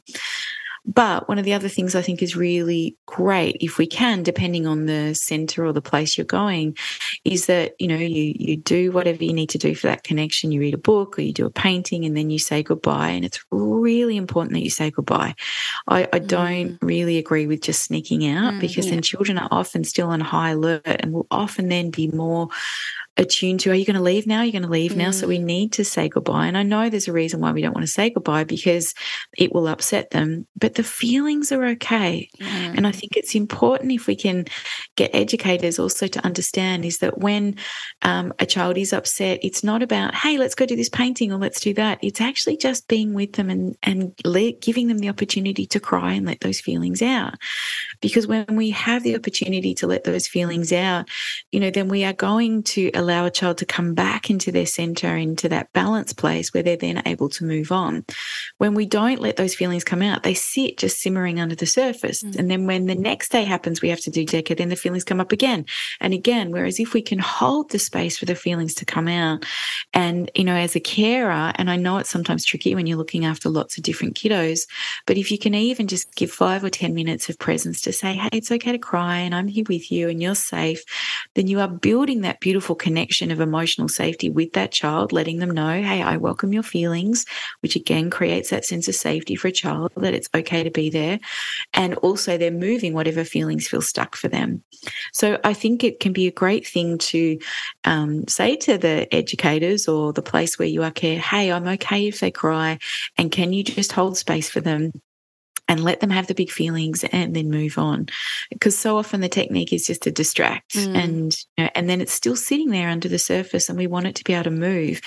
But one of the other things I think is really great, if we can, depending on the center or the place you're going, is that, you know, you, you do whatever you need to do for that connection. You read a book or you do a painting and then you say goodbye. And it's really important that you say goodbye. I, I don't mm. really agree with just sneaking out mm, because yeah. then children are often still on high alert and will often then be more attuned to are you going to leave now? You're going to leave mm. now? So we mm. need to say goodbye. And I know there's a reason why we don't want to say goodbye because it will upset them, but the feelings are okay. Mm. And I think it's important if we can get educators also to understand is that when um, a child is upset, it's not about, hey, let's go do this painting or let's do that. It's actually just being with them and, and let, giving them the opportunity to cry and let those feelings out. Because when we have the opportunity to let those feelings out, you know, then we are going to allow a child to come back into their center, into that balance place where they're then able to move on. When we don't let those feelings come out, they sit just simmering under the surface. Mm. And then when the next day happens, we have to do DECA, then the feelings come up again and again. Whereas if we can hold the space for the feelings to come out, and, you know, as a carer, and I know it's sometimes tricky when you're looking after lots of different kiddos, but if you can even just give five or 10 minutes of presence to say, hey, it's okay to cry and I'm here with you and you're safe, then you are building that beautiful connection of emotional safety with that child, letting them know, hey, I welcome your feelings, which again creates that sense of safety for a child that it's okay to be there. And also they're moving whatever feelings feel stuck for them. So I think it can be a great thing to um, say to the educators or the place where you are care, hey, I'm okay if they cry. And can you just hold space for them? And let them have the big feelings and then move on because so often the technique is just to distract mm. and you know, and then it's still sitting there under the surface and we want it to be able to move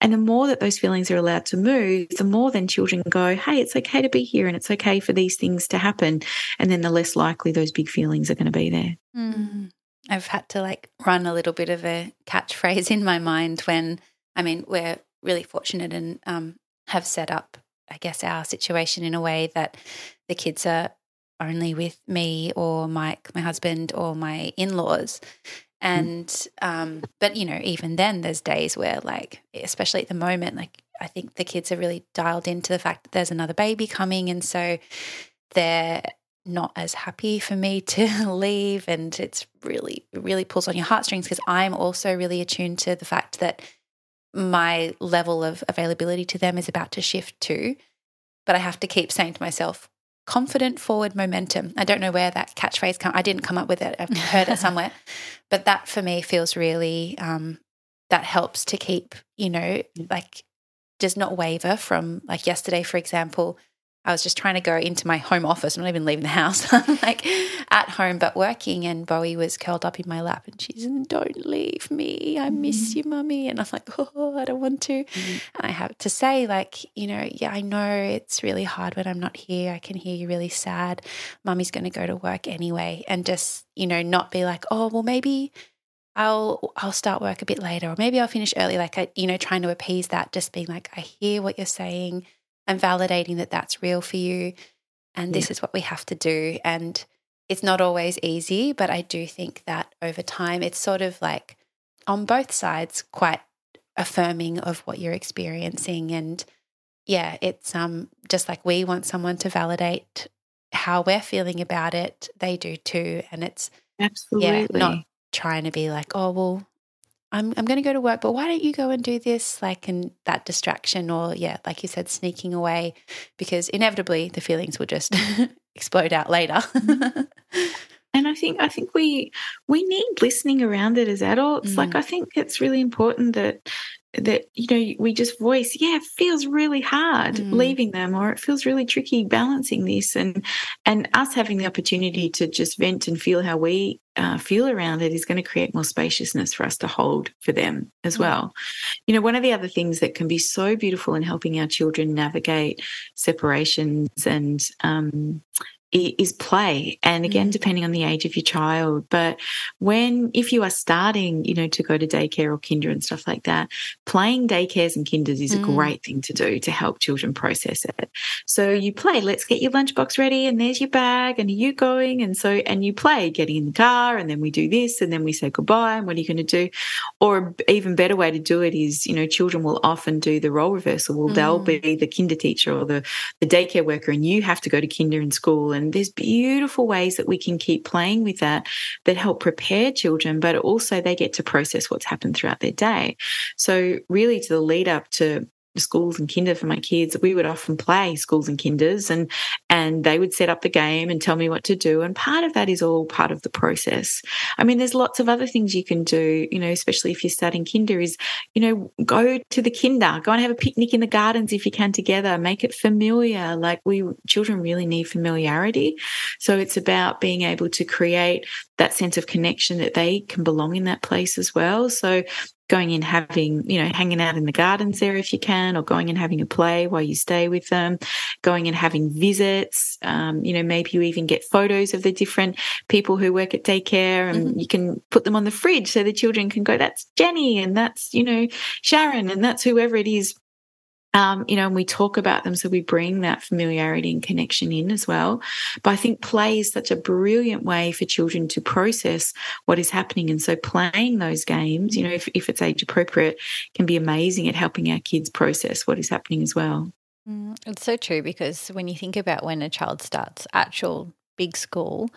and the more that those feelings are allowed to move the more then children go hey it's okay to be here and it's okay for these things to happen and then the less likely those big feelings are going to be there mm. I've had to like run a little bit of a catchphrase in my mind when I mean we're really fortunate and um, have set up I guess, our situation in a way that the kids are only with me or Mike, my husband, or my in laws. Mm. And, um, but, you know, even then, there's days where, like, especially at the moment, like, I think the kids are really dialed into the fact that there's another baby coming. And so they're not as happy for me to leave. And it's really, really pulls on your heartstrings because I'm also really attuned to the fact that my level of availability to them is about to shift too. But I have to keep saying to myself, confident forward momentum. I don't know where that catchphrase come. I didn't come up with it. I've heard it somewhere, but that for me feels really um, that helps to keep you know like does not waver from like yesterday, for example. I was just trying to go into my home office. I'm not even leaving the house. I'm like at home, but working. And Bowie was curled up in my lap and she's, don't leave me. I miss mm. you, mummy. And I'm like, oh, I don't want to. Mm. And I have to say, like, you know, yeah, I know it's really hard when I'm not here. I can hear you really sad. Mummy's going to go to work anyway. And just, you know, not be like, oh, well, maybe I'll I'll start work a bit later or maybe I'll finish early like I you know trying to appease that just being like I hear what you're saying and validating that that's real for you and this yeah. is what we have to do. And it's not always easy but i do think that over time it's sort of like on both sides quite affirming of what you're experiencing. And yeah it's um just like we want someone to validate how we're feeling about it they do too. And it's absolutely yeah not trying to be like oh well I'm I'm going to go to work, but why don't you go and do this? Like, and that distraction, or yeah, like you said, sneaking away, because inevitably the feelings will just explode out later. and I think I think we we need listening around it as adults. Mm. Like I think it's really important that that you know we just voice yeah it feels really hard mm. leaving them or it feels really tricky balancing this and and us having the opportunity to just vent and feel how we uh, feel around it is going to create more spaciousness for us to hold for them as mm. well you know one of the other things that can be so beautiful in helping our children navigate separations and um, is play and again mm. depending on the age of your child but when if you are starting you know to go to daycare or kinder and stuff like that playing daycares and kinders is mm. a great thing to do to help children process it so you play let's get your lunchbox ready and there's your bag and are you going and so and you play getting in the car and then we do this and then we say goodbye and what are you going to do or even better way to do it is you know children will often do the role reversal well mm. they'll be the kinder teacher or the the daycare worker and you have to go to kinder in school and there's beautiful ways that we can keep playing with that that help prepare children, but also they get to process what's happened throughout their day. So, really, to the lead up to schools and kinder for my kids, we would often play schools and kinders and and they would set up the game and tell me what to do. And part of that is all part of the process. I mean, there's lots of other things you can do, you know, especially if you're starting kinder, is, you know, go to the kinder, go and have a picnic in the gardens if you can together, make it familiar. Like we children really need familiarity. So it's about being able to create that sense of connection that they can belong in that place as well. So going in having you know hanging out in the gardens there if you can or going and having a play while you stay with them going and having visits um, you know maybe you even get photos of the different people who work at daycare and mm-hmm. you can put them on the fridge so the children can go that's jenny and that's you know sharon and that's whoever it is um, you know, and we talk about them. So we bring that familiarity and connection in as well. But I think play is such a brilliant way for children to process what is happening. And so playing those games, you know, if, if it's age appropriate, can be amazing at helping our kids process what is happening as well. Mm, it's so true because when you think about when a child starts actual big school,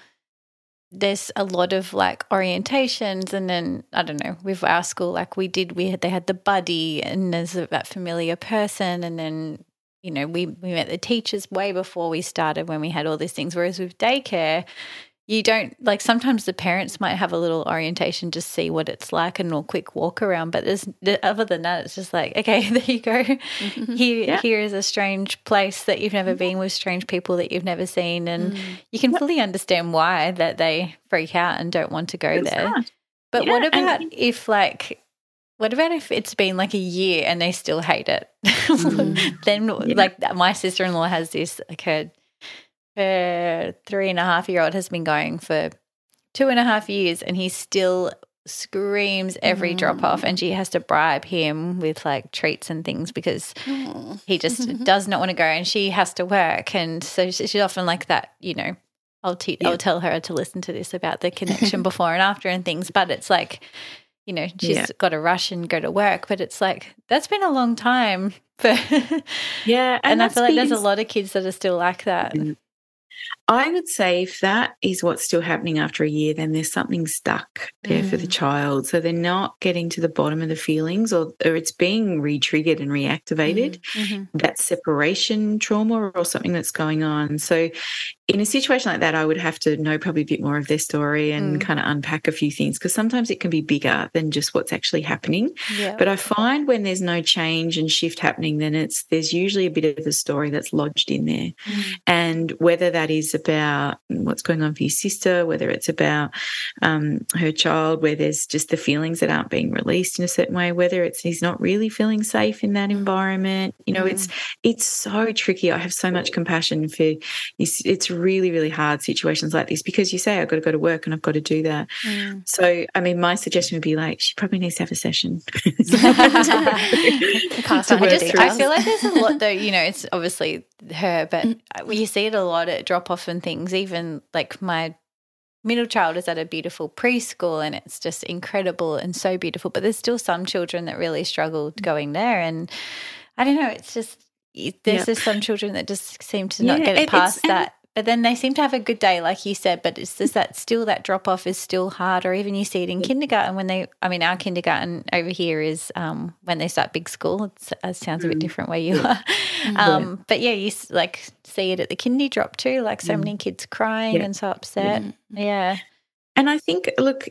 there's a lot of like orientations and then I don't know with our school like we did we had they had the buddy and there's that familiar person and then you know we we met the teachers way before we started when we had all these things. Whereas with daycare you don't like sometimes the parents might have a little orientation to see what it's like and a quick walk around but there's other than that it's just like okay there you go mm-hmm. here yeah. here is a strange place that you've never been with strange people that you've never seen and mm. you can fully understand why that they freak out and don't want to go it's there but yeah, what about and- if like what about if it's been like a year and they still hate it? Mm. then, yeah. like, my sister in law has this, like, her her three and a half year old has been going for two and a half years and he still screams every mm. drop off and she has to bribe him with like treats and things because mm. he just does not want to go and she has to work and so she's often like that you know I'll, te- yeah. I'll tell her to listen to this about the connection before and after and things but it's like you know she's yeah. got to rush and go to work but it's like that's been a long time for yeah and, and I feel like there's a lot of kids that are still like that mm. I would say if that is what's still happening after a year, then there's something stuck there mm. for the mm. child. So they're not getting to the bottom of the feelings or, or it's being re triggered and reactivated. Mm-hmm. mm-hmm. That separation trauma or something that's going on. So in a situation like that, I would have to know probably a bit more of their story and mm. kind of unpack a few things because sometimes it can be bigger than just what's actually happening. Yeah. But I find when there's no change and shift happening, then it's there's usually a bit of a story that's lodged in there. Mm. And whether that is about what's going on for your sister, whether it's about um, her child, where there's just the feelings that aren't being released in a certain way, whether it's he's not really feeling safe in that environment, you know, mm. it's it's so tricky. I have so much compassion for it's, it's really, really hard situations like this because you say, I've got to go to work and I've got to do that. Mm. So, I mean, my suggestion would be like, she probably needs to have a session. I, just, I feel like there's a lot, though, you know, it's obviously her, but mm. you see it a lot at drop off and things. Even like my middle child is at a beautiful preschool and it's just incredible and so beautiful. But there's still some children that really struggle going there. And I don't know, it's just there's yep. just some children that just seem to not get it past that but then they seem to have a good day, like you said. But it's just that still that drop off is still hard, or even you see it in kindergarten when they. I mean, our kindergarten over here is um, when they start big school. It's, it sounds a bit mm. different where you are, um, but yeah, you like see it at the kindy drop too. Like so mm. many kids crying yeah. and so upset. Yeah. And I think, look,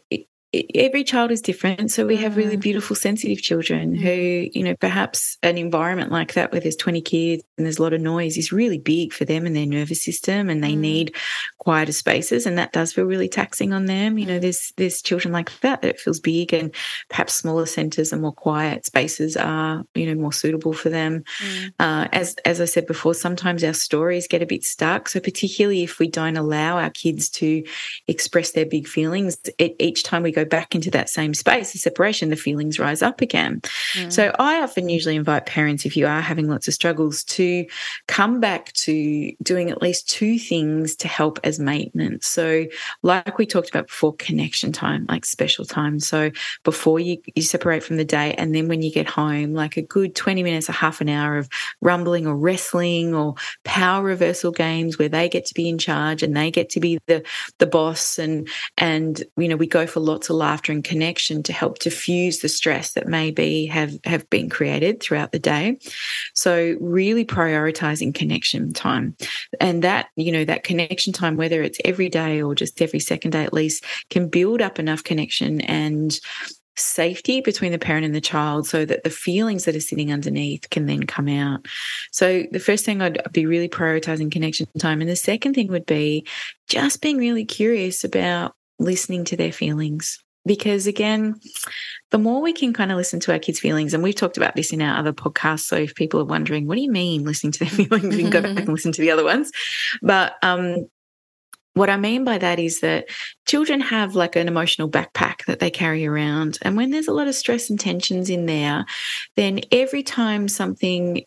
every child is different. So we have really mm. beautiful, sensitive children who, mm. you know, perhaps an environment like that where there's 20 kids and there's a lot of noise is really big for them and their nervous system and they mm. need quieter spaces. And that does feel really taxing on them. You know, there's, there's children like that that it feels big and perhaps smaller centers and more quiet spaces are, you know, more suitable for them. Mm. Uh, as, as I said before, sometimes our stories get a bit stuck. So particularly if we don't allow our kids to express their big feelings, it, each time we go back into that same space, the separation, the feelings rise up again. Mm. So I often usually invite parents, if you are having lots of struggles, to come back to doing at least two things to help as maintenance. So, like we talked about before, connection time, like special time. So, before you, you separate from the day, and then when you get home, like a good 20 minutes, a half an hour of rumbling or wrestling or power reversal games where they get to be in charge and they get to be the, the boss. And, and, you know, we go for lots of laughter and connection to help diffuse the stress that maybe have, have been created throughout the day. So really prioritizing connection time and that, you know, that connection time, whether it's every day or just every second day at least can build up enough connection and safety between the parent and the child so that the feelings that are sitting underneath can then come out. So the first thing I'd be really prioritizing connection time. And the second thing would be just being really curious about listening to their feelings. Because again the more we can kind of listen to our kids feelings and we've talked about this in our other podcasts so if people are wondering what do you mean listening to their feelings? We can go back and listen to the other ones. But um what I mean by that is that children have like an emotional backpack that they carry around. And when there's a lot of stress and tensions in there, then every time something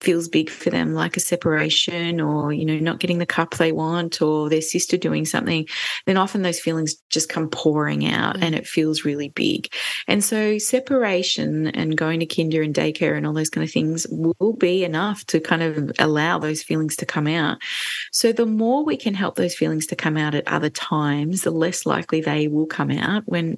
feels big for them, like a separation or, you know, not getting the cup they want or their sister doing something, then often those feelings just come pouring out and it feels really big. And so separation and going to kinder and daycare and all those kind of things will be enough to kind of allow those feelings to come out. So the more we can help those feelings to come out at other times, the less likely they will come out when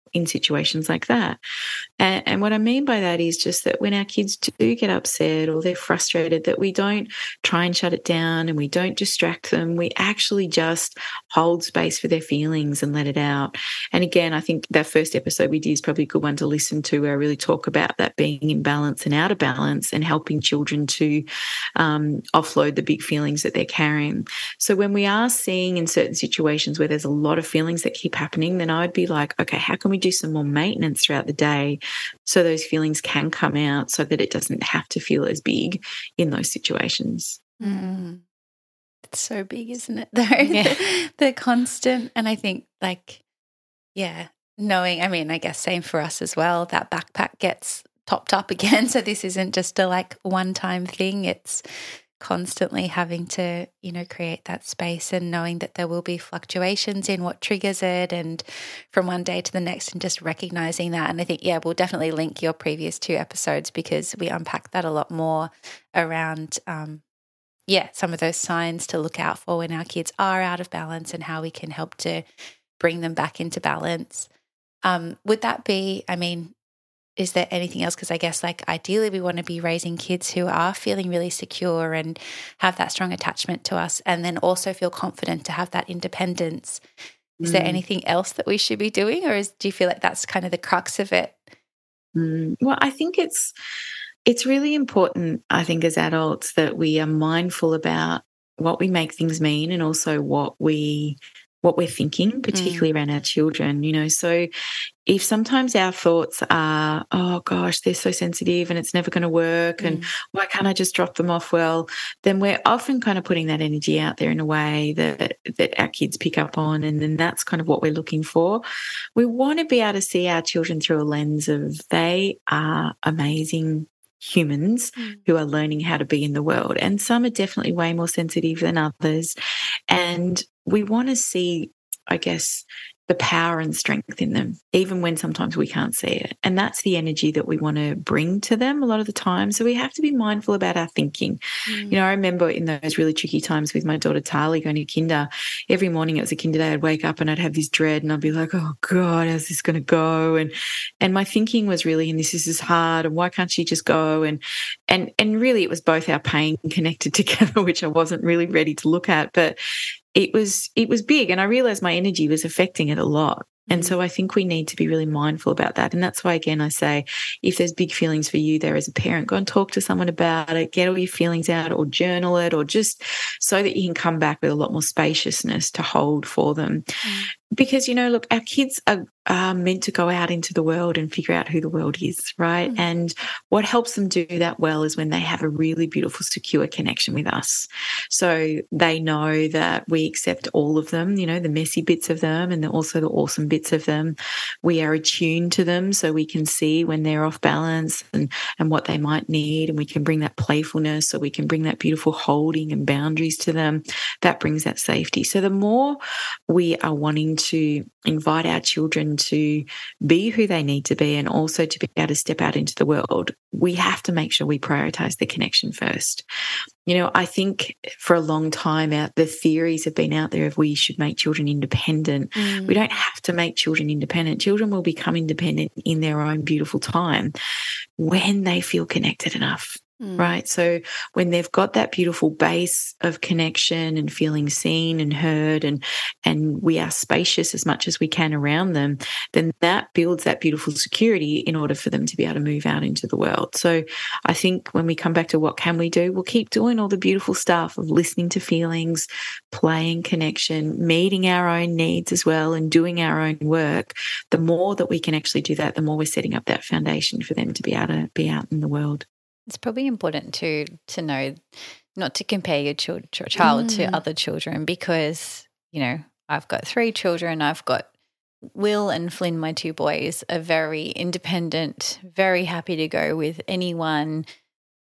in situations like that. And, and, what I mean by that is just that when our kids do get upset or they're frustrated, that we don't try and shut it down and we don't distract them. We actually just hold space for their feelings and let it out. And again, I think that first episode we did is probably a good one to listen to where I really talk about that being in balance and out of balance and helping children to um, offload the big feelings that they're carrying. So when we are seeing in certain situations where there's a lot of feelings that keep happening, then I would be like, okay, how can we do some more maintenance throughout the day so those feelings can come out so that it doesn't have to feel as big in those situations. Mm. It's so big, isn't it? Though yeah. the constant, and I think like, yeah, knowing. I mean, I guess same for us as well. That backpack gets topped up again, so this isn't just a like one time thing. It's constantly having to, you know, create that space and knowing that there will be fluctuations in what triggers it and from one day to the next and just recognizing that. And I think, yeah, we'll definitely link your previous two episodes because we unpack that a lot more around, um, yeah, some of those signs to look out for when our kids are out of balance and how we can help to bring them back into balance. Um, would that be, I mean, is there anything else? Because I guess, like, ideally, we want to be raising kids who are feeling really secure and have that strong attachment to us, and then also feel confident to have that independence. Is mm. there anything else that we should be doing, or is, do you feel like that's kind of the crux of it? Mm. Well, I think it's it's really important. I think as adults that we are mindful about what we make things mean, and also what we what we're thinking, particularly mm. around our children, you know. So if sometimes our thoughts are, oh gosh, they're so sensitive and it's never going to work, mm. and why can't I just drop them off well, then we're often kind of putting that energy out there in a way that that our kids pick up on, and then that's kind of what we're looking for. We want to be able to see our children through a lens of they are amazing humans mm. who are learning how to be in the world. And some are definitely way more sensitive than others. And we want to see, I guess, the power and strength in them, even when sometimes we can't see it. And that's the energy that we want to bring to them a lot of the time. So we have to be mindful about our thinking. Mm. You know, I remember in those really tricky times with my daughter Tali going to kinder, every morning it was a kinder day, I'd wake up and I'd have this dread and I'd be like, oh God, how's this going to go? And and my thinking was really, and this is hard, and why can't she just go? And and and really it was both our pain connected together, which I wasn't really ready to look at. But it was it was big and i realized my energy was affecting it a lot and so I think we need to be really mindful about that. And that's why, again, I say if there's big feelings for you there as a parent, go and talk to someone about it, get all your feelings out or journal it, or just so that you can come back with a lot more spaciousness to hold for them. Mm because you know look our kids are, are, meant to go out into the world and figure out who the world is right? Mm. and what helps them do that well is when they have a really beautiful secure connection with us. So they know that we accept all of them you know the messy bits of them and also the awesome bits of them. We are attuned to them so we can see when they're off balance and and what they might need and we can bring that playfulness so we can bring that beautiful holding and boundaries to them. That brings that safety. So the more we are wanting to invite our children to be who they need to be and also to be able to step out into the world, we have to make sure we prioritize the connection first. You know, I think for a long time out, the theories have been out there of we should make children independent. Mm. We don't have to make children independent. Children will become independent in their own beautiful time when they feel connected enough. Mm. Right. So when they've got that beautiful base of connection and feeling seen and heard and, and we are spacious as much as we can around them, then that builds that beautiful security in order for them to be able to move out into the world. So I think when we come back to what can we do, we'll keep doing all the beautiful stuff of listening to feelings, playing connection, meeting our own needs as well and doing our own work. The more that we can actually do that, the more we're setting up that foundation for them to be able to be out in the world. It's probably important to to know not to compare your child, child mm. to other children because you know I've got three children. I've got Will and Flynn, my two boys, are very independent, very happy to go with anyone.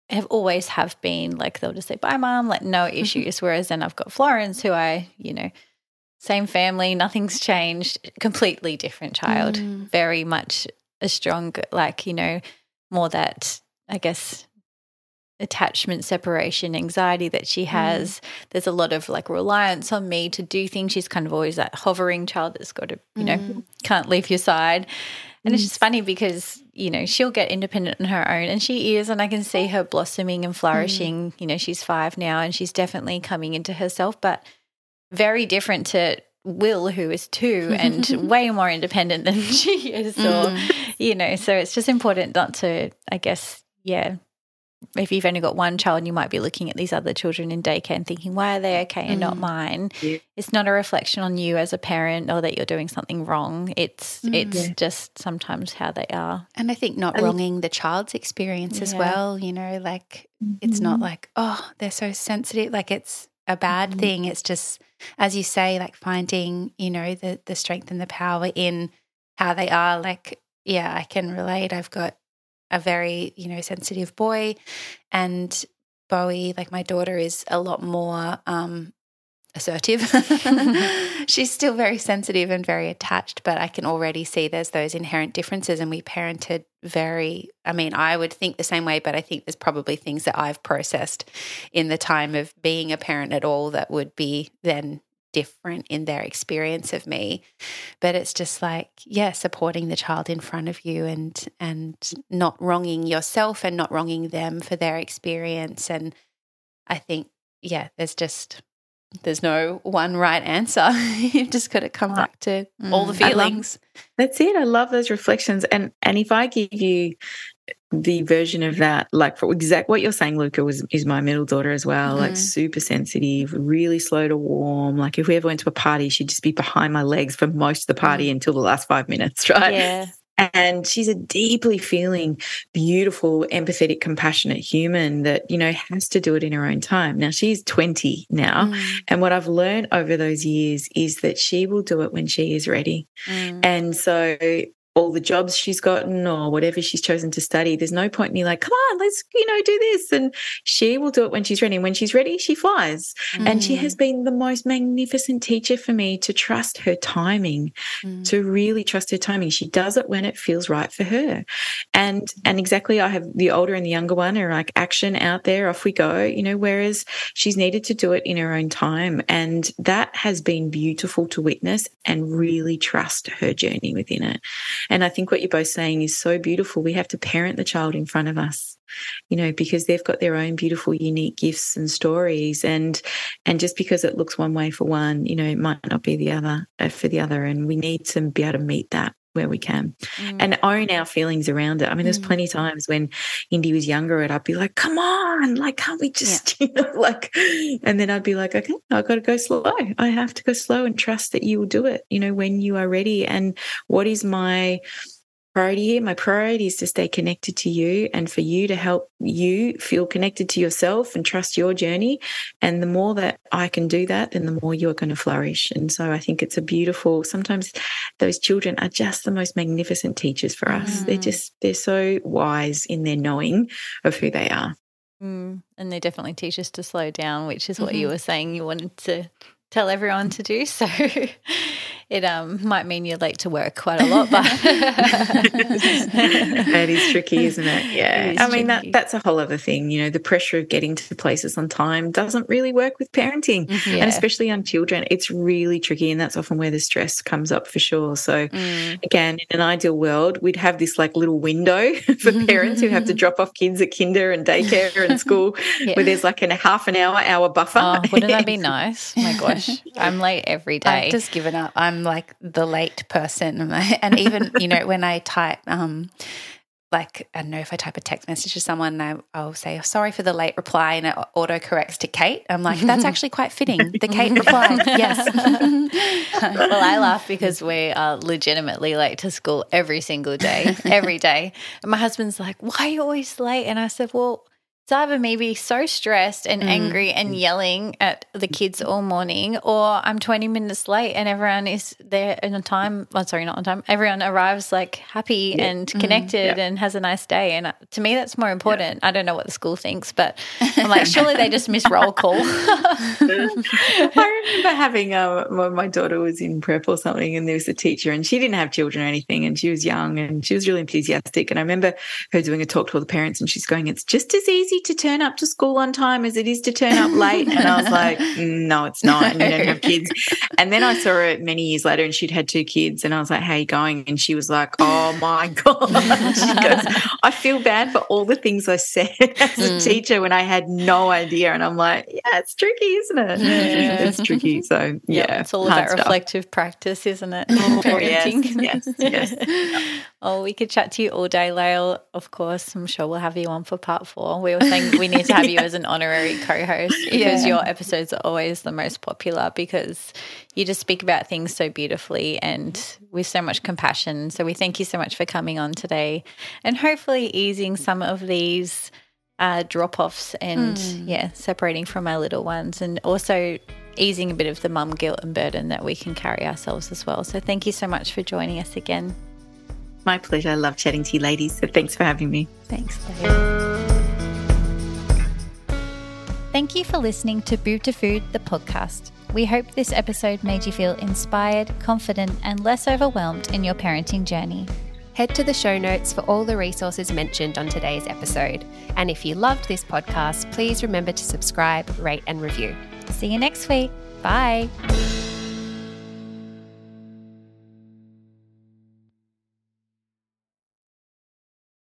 Have always have been like they'll just say bye, mom, like no Mm-hmm. issues. Whereas then I've got Florence, who I, you know, same family, nothing's changed, completely different child, Mm. very much a strong, like you know, more that I guess attachment separation anxiety that she has. There's a lot of like reliance on me to do things. She's kind of always that hovering child that's got to you know Mm. can't leave your side. And it's just funny because you know she'll get independent on her own and she is and i can see her blossoming and flourishing. You know she's five now and she's definitely coming into herself but very different to will who is two and way more independent than she is or Mm. you know so it's just important not to i guess yeah if you've only got one child, you might be looking at these other children in daycare and thinking, why are they okay and not Mm. mine? Yeah. It's not a reflection on you as a parent or that you're doing something wrong. It's Mm. it's Yeah. just sometimes how they are. And I think not wronging the child's experience as well, you know, like it's not like, oh, they're so sensitive. Like it's a bad Mhm. thing. It's just, as you say, like finding, you know, the the strength and the power in how they are. Like, yeah, I can relate. I've got a very, you know, sensitive boy and Bowie, like my daughter, is a lot more um assertive. She's still very sensitive and very attached, but I can already see there's those inherent differences. And we parented very, I mean, I would think the same way, but I think there's probably things that I've processed in the time of being a parent at all that would be then different in their experience of me but it's just like yeah supporting the child in front of you and and not wronging yourself and not wronging them for their experience and i think yeah there's just there's no one right answer you've just got to come back to all the Mm. I love- feelings That's it. I love those reflections. And and if I give you the version of that, like for exact what you're saying, Luka, was is my middle daughter as well. Like Mhm. super sensitive, really slow to warm. Like if we ever went to a party, she'd just be behind my legs for most of the party until the last five minutes, right? Yeah. And she's a deeply feeling, beautiful, empathetic, compassionate human that, you know, has to do it in her own time. Now she's 20 now. Mm, And what I've learned over those years is that she will do it when she is ready. Mm. And so all the jobs she's gotten or whatever she's chosen to study, there's no point in me like, come on, let's, you know, do this. And she will do it when she's ready. And when she's ready, she flies. And she mm, has been the most magnificent teacher for me to trust her timing, mm, to really trust her timing. She does it when it feels right for her. And and exactly I have the older and the younger one are like action out there, off we go, you know, whereas she's needed to do it in her own time. And that has been beautiful to witness and really trust her journey within it. And I think what you're both saying is so beautiful. We have to parent the child in front of us, you know, because they've got their own beautiful, unique gifts and stories. And and just because it looks one way for one, you know, it might not be the other uh, for the other. And we need to be able to meet that where we can Mm. and own our feelings around it. I mean, there's Mm. plenty of times when Indy was younger and I'd be like, come on, like, can't we just, you know, like, and then I'd be like, okay, I've got to go slow. I have to go slow and trust that you will do it, you know, when you are ready. And what is my priority here? My priority is to stay connected to you and for you to help you feel connected to yourself and trust your journey. And the more that I can do that, then the more you're going to flourish. And so I think it's a beautiful, sometimes those children are just the most magnificent teachers for us. They're Mm. just, they're so wise in their knowing of who they are. Mm. And they definitely teach us to slow down, which is what Mhm. you were saying you wanted to tell everyone to do. So it um might mean you're late to work quite a lot, but that is tricky, isn't it? Yeah. It is I mean, that, that's a whole other thing. You know, the pressure of getting to places on time doesn't really work with parenting. Yeah. And especially on children, it's really tricky. And that's often where the stress comes up for sure. So, Mm. again, in an ideal world, we'd have this like little window for parents who have to drop off kids at kinder and daycare and school Yeah. where there's like a half an hour, hour buffer. Oh, wouldn't that be nice? Oh my gosh, I'm late every day. I've just given up. I'm like the late person, and even you know when I type, um, like I don't know if I type a text message to someone, I, I'll say sorry for the late reply, and it auto corrects to Kate. I'm like, that's actually quite fitting. The Kate replied, yes. well, I laugh because we are legitimately late to school every single day, every day. And my husband's like, "Why are you always late?" And I said, "Well." It's either me be so stressed and mm. angry and yelling at the kids all morning, or I'm 20 minutes late and everyone is there on time. Oh, sorry, not on time. Everyone arrives like happy yeah. and mm-hmm. connected mm, yeah. and has a nice day. And uh, to me, that's more important. Yeah. I don't know what the school thinks, but I'm like, surely they just miss roll call. I remember having uh, when my daughter was in prep or something, and there was a teacher, and she didn't have children or anything, and she was young and she was really enthusiastic. And I remember her doing a talk to all the parents, and she's going, "It's just as easy." Easy to turn up to school on time as it is to turn up late. And I was like, no, it's not. And you don't have kids. And then I saw her many years later and she'd had two kids. And I was like, how are you going? And she was like, oh my God. she goes, I feel bad for all the things I said as a mm. teacher when I had no idea. And I'm like, yeah, it's tricky, isn't it? Yeah. It's tricky. So, yeah. yeah it's all about stuff. reflective practice, isn't it? Oh, Parenting. Yes, yes. yes. Oh, we could chat to you all day, Lael. Of course, I'm sure we'll have you on for part four. We were saying we need to have you as an honorary co-host because yeah. your episodes are always the most popular because you just speak about things so beautifully and with so much compassion. So we thank you so much for coming on today and hopefully easing some of these uh, drop-offs and mm. yeah, separating from our little ones and also easing a bit of the mum guilt and burden that we can carry ourselves as well. So thank you so much for joining us again. My pleasure. I love chatting to you ladies. So thanks for having me. Thanks. Thank you for listening to Boob to Food, the podcast. We hope this episode made you feel inspired, confident, and less overwhelmed in your parenting journey. Head to the show notes for all the resources mentioned on today's episode. And if you loved this podcast, please remember to subscribe, rate, and review. See you next week. Bye.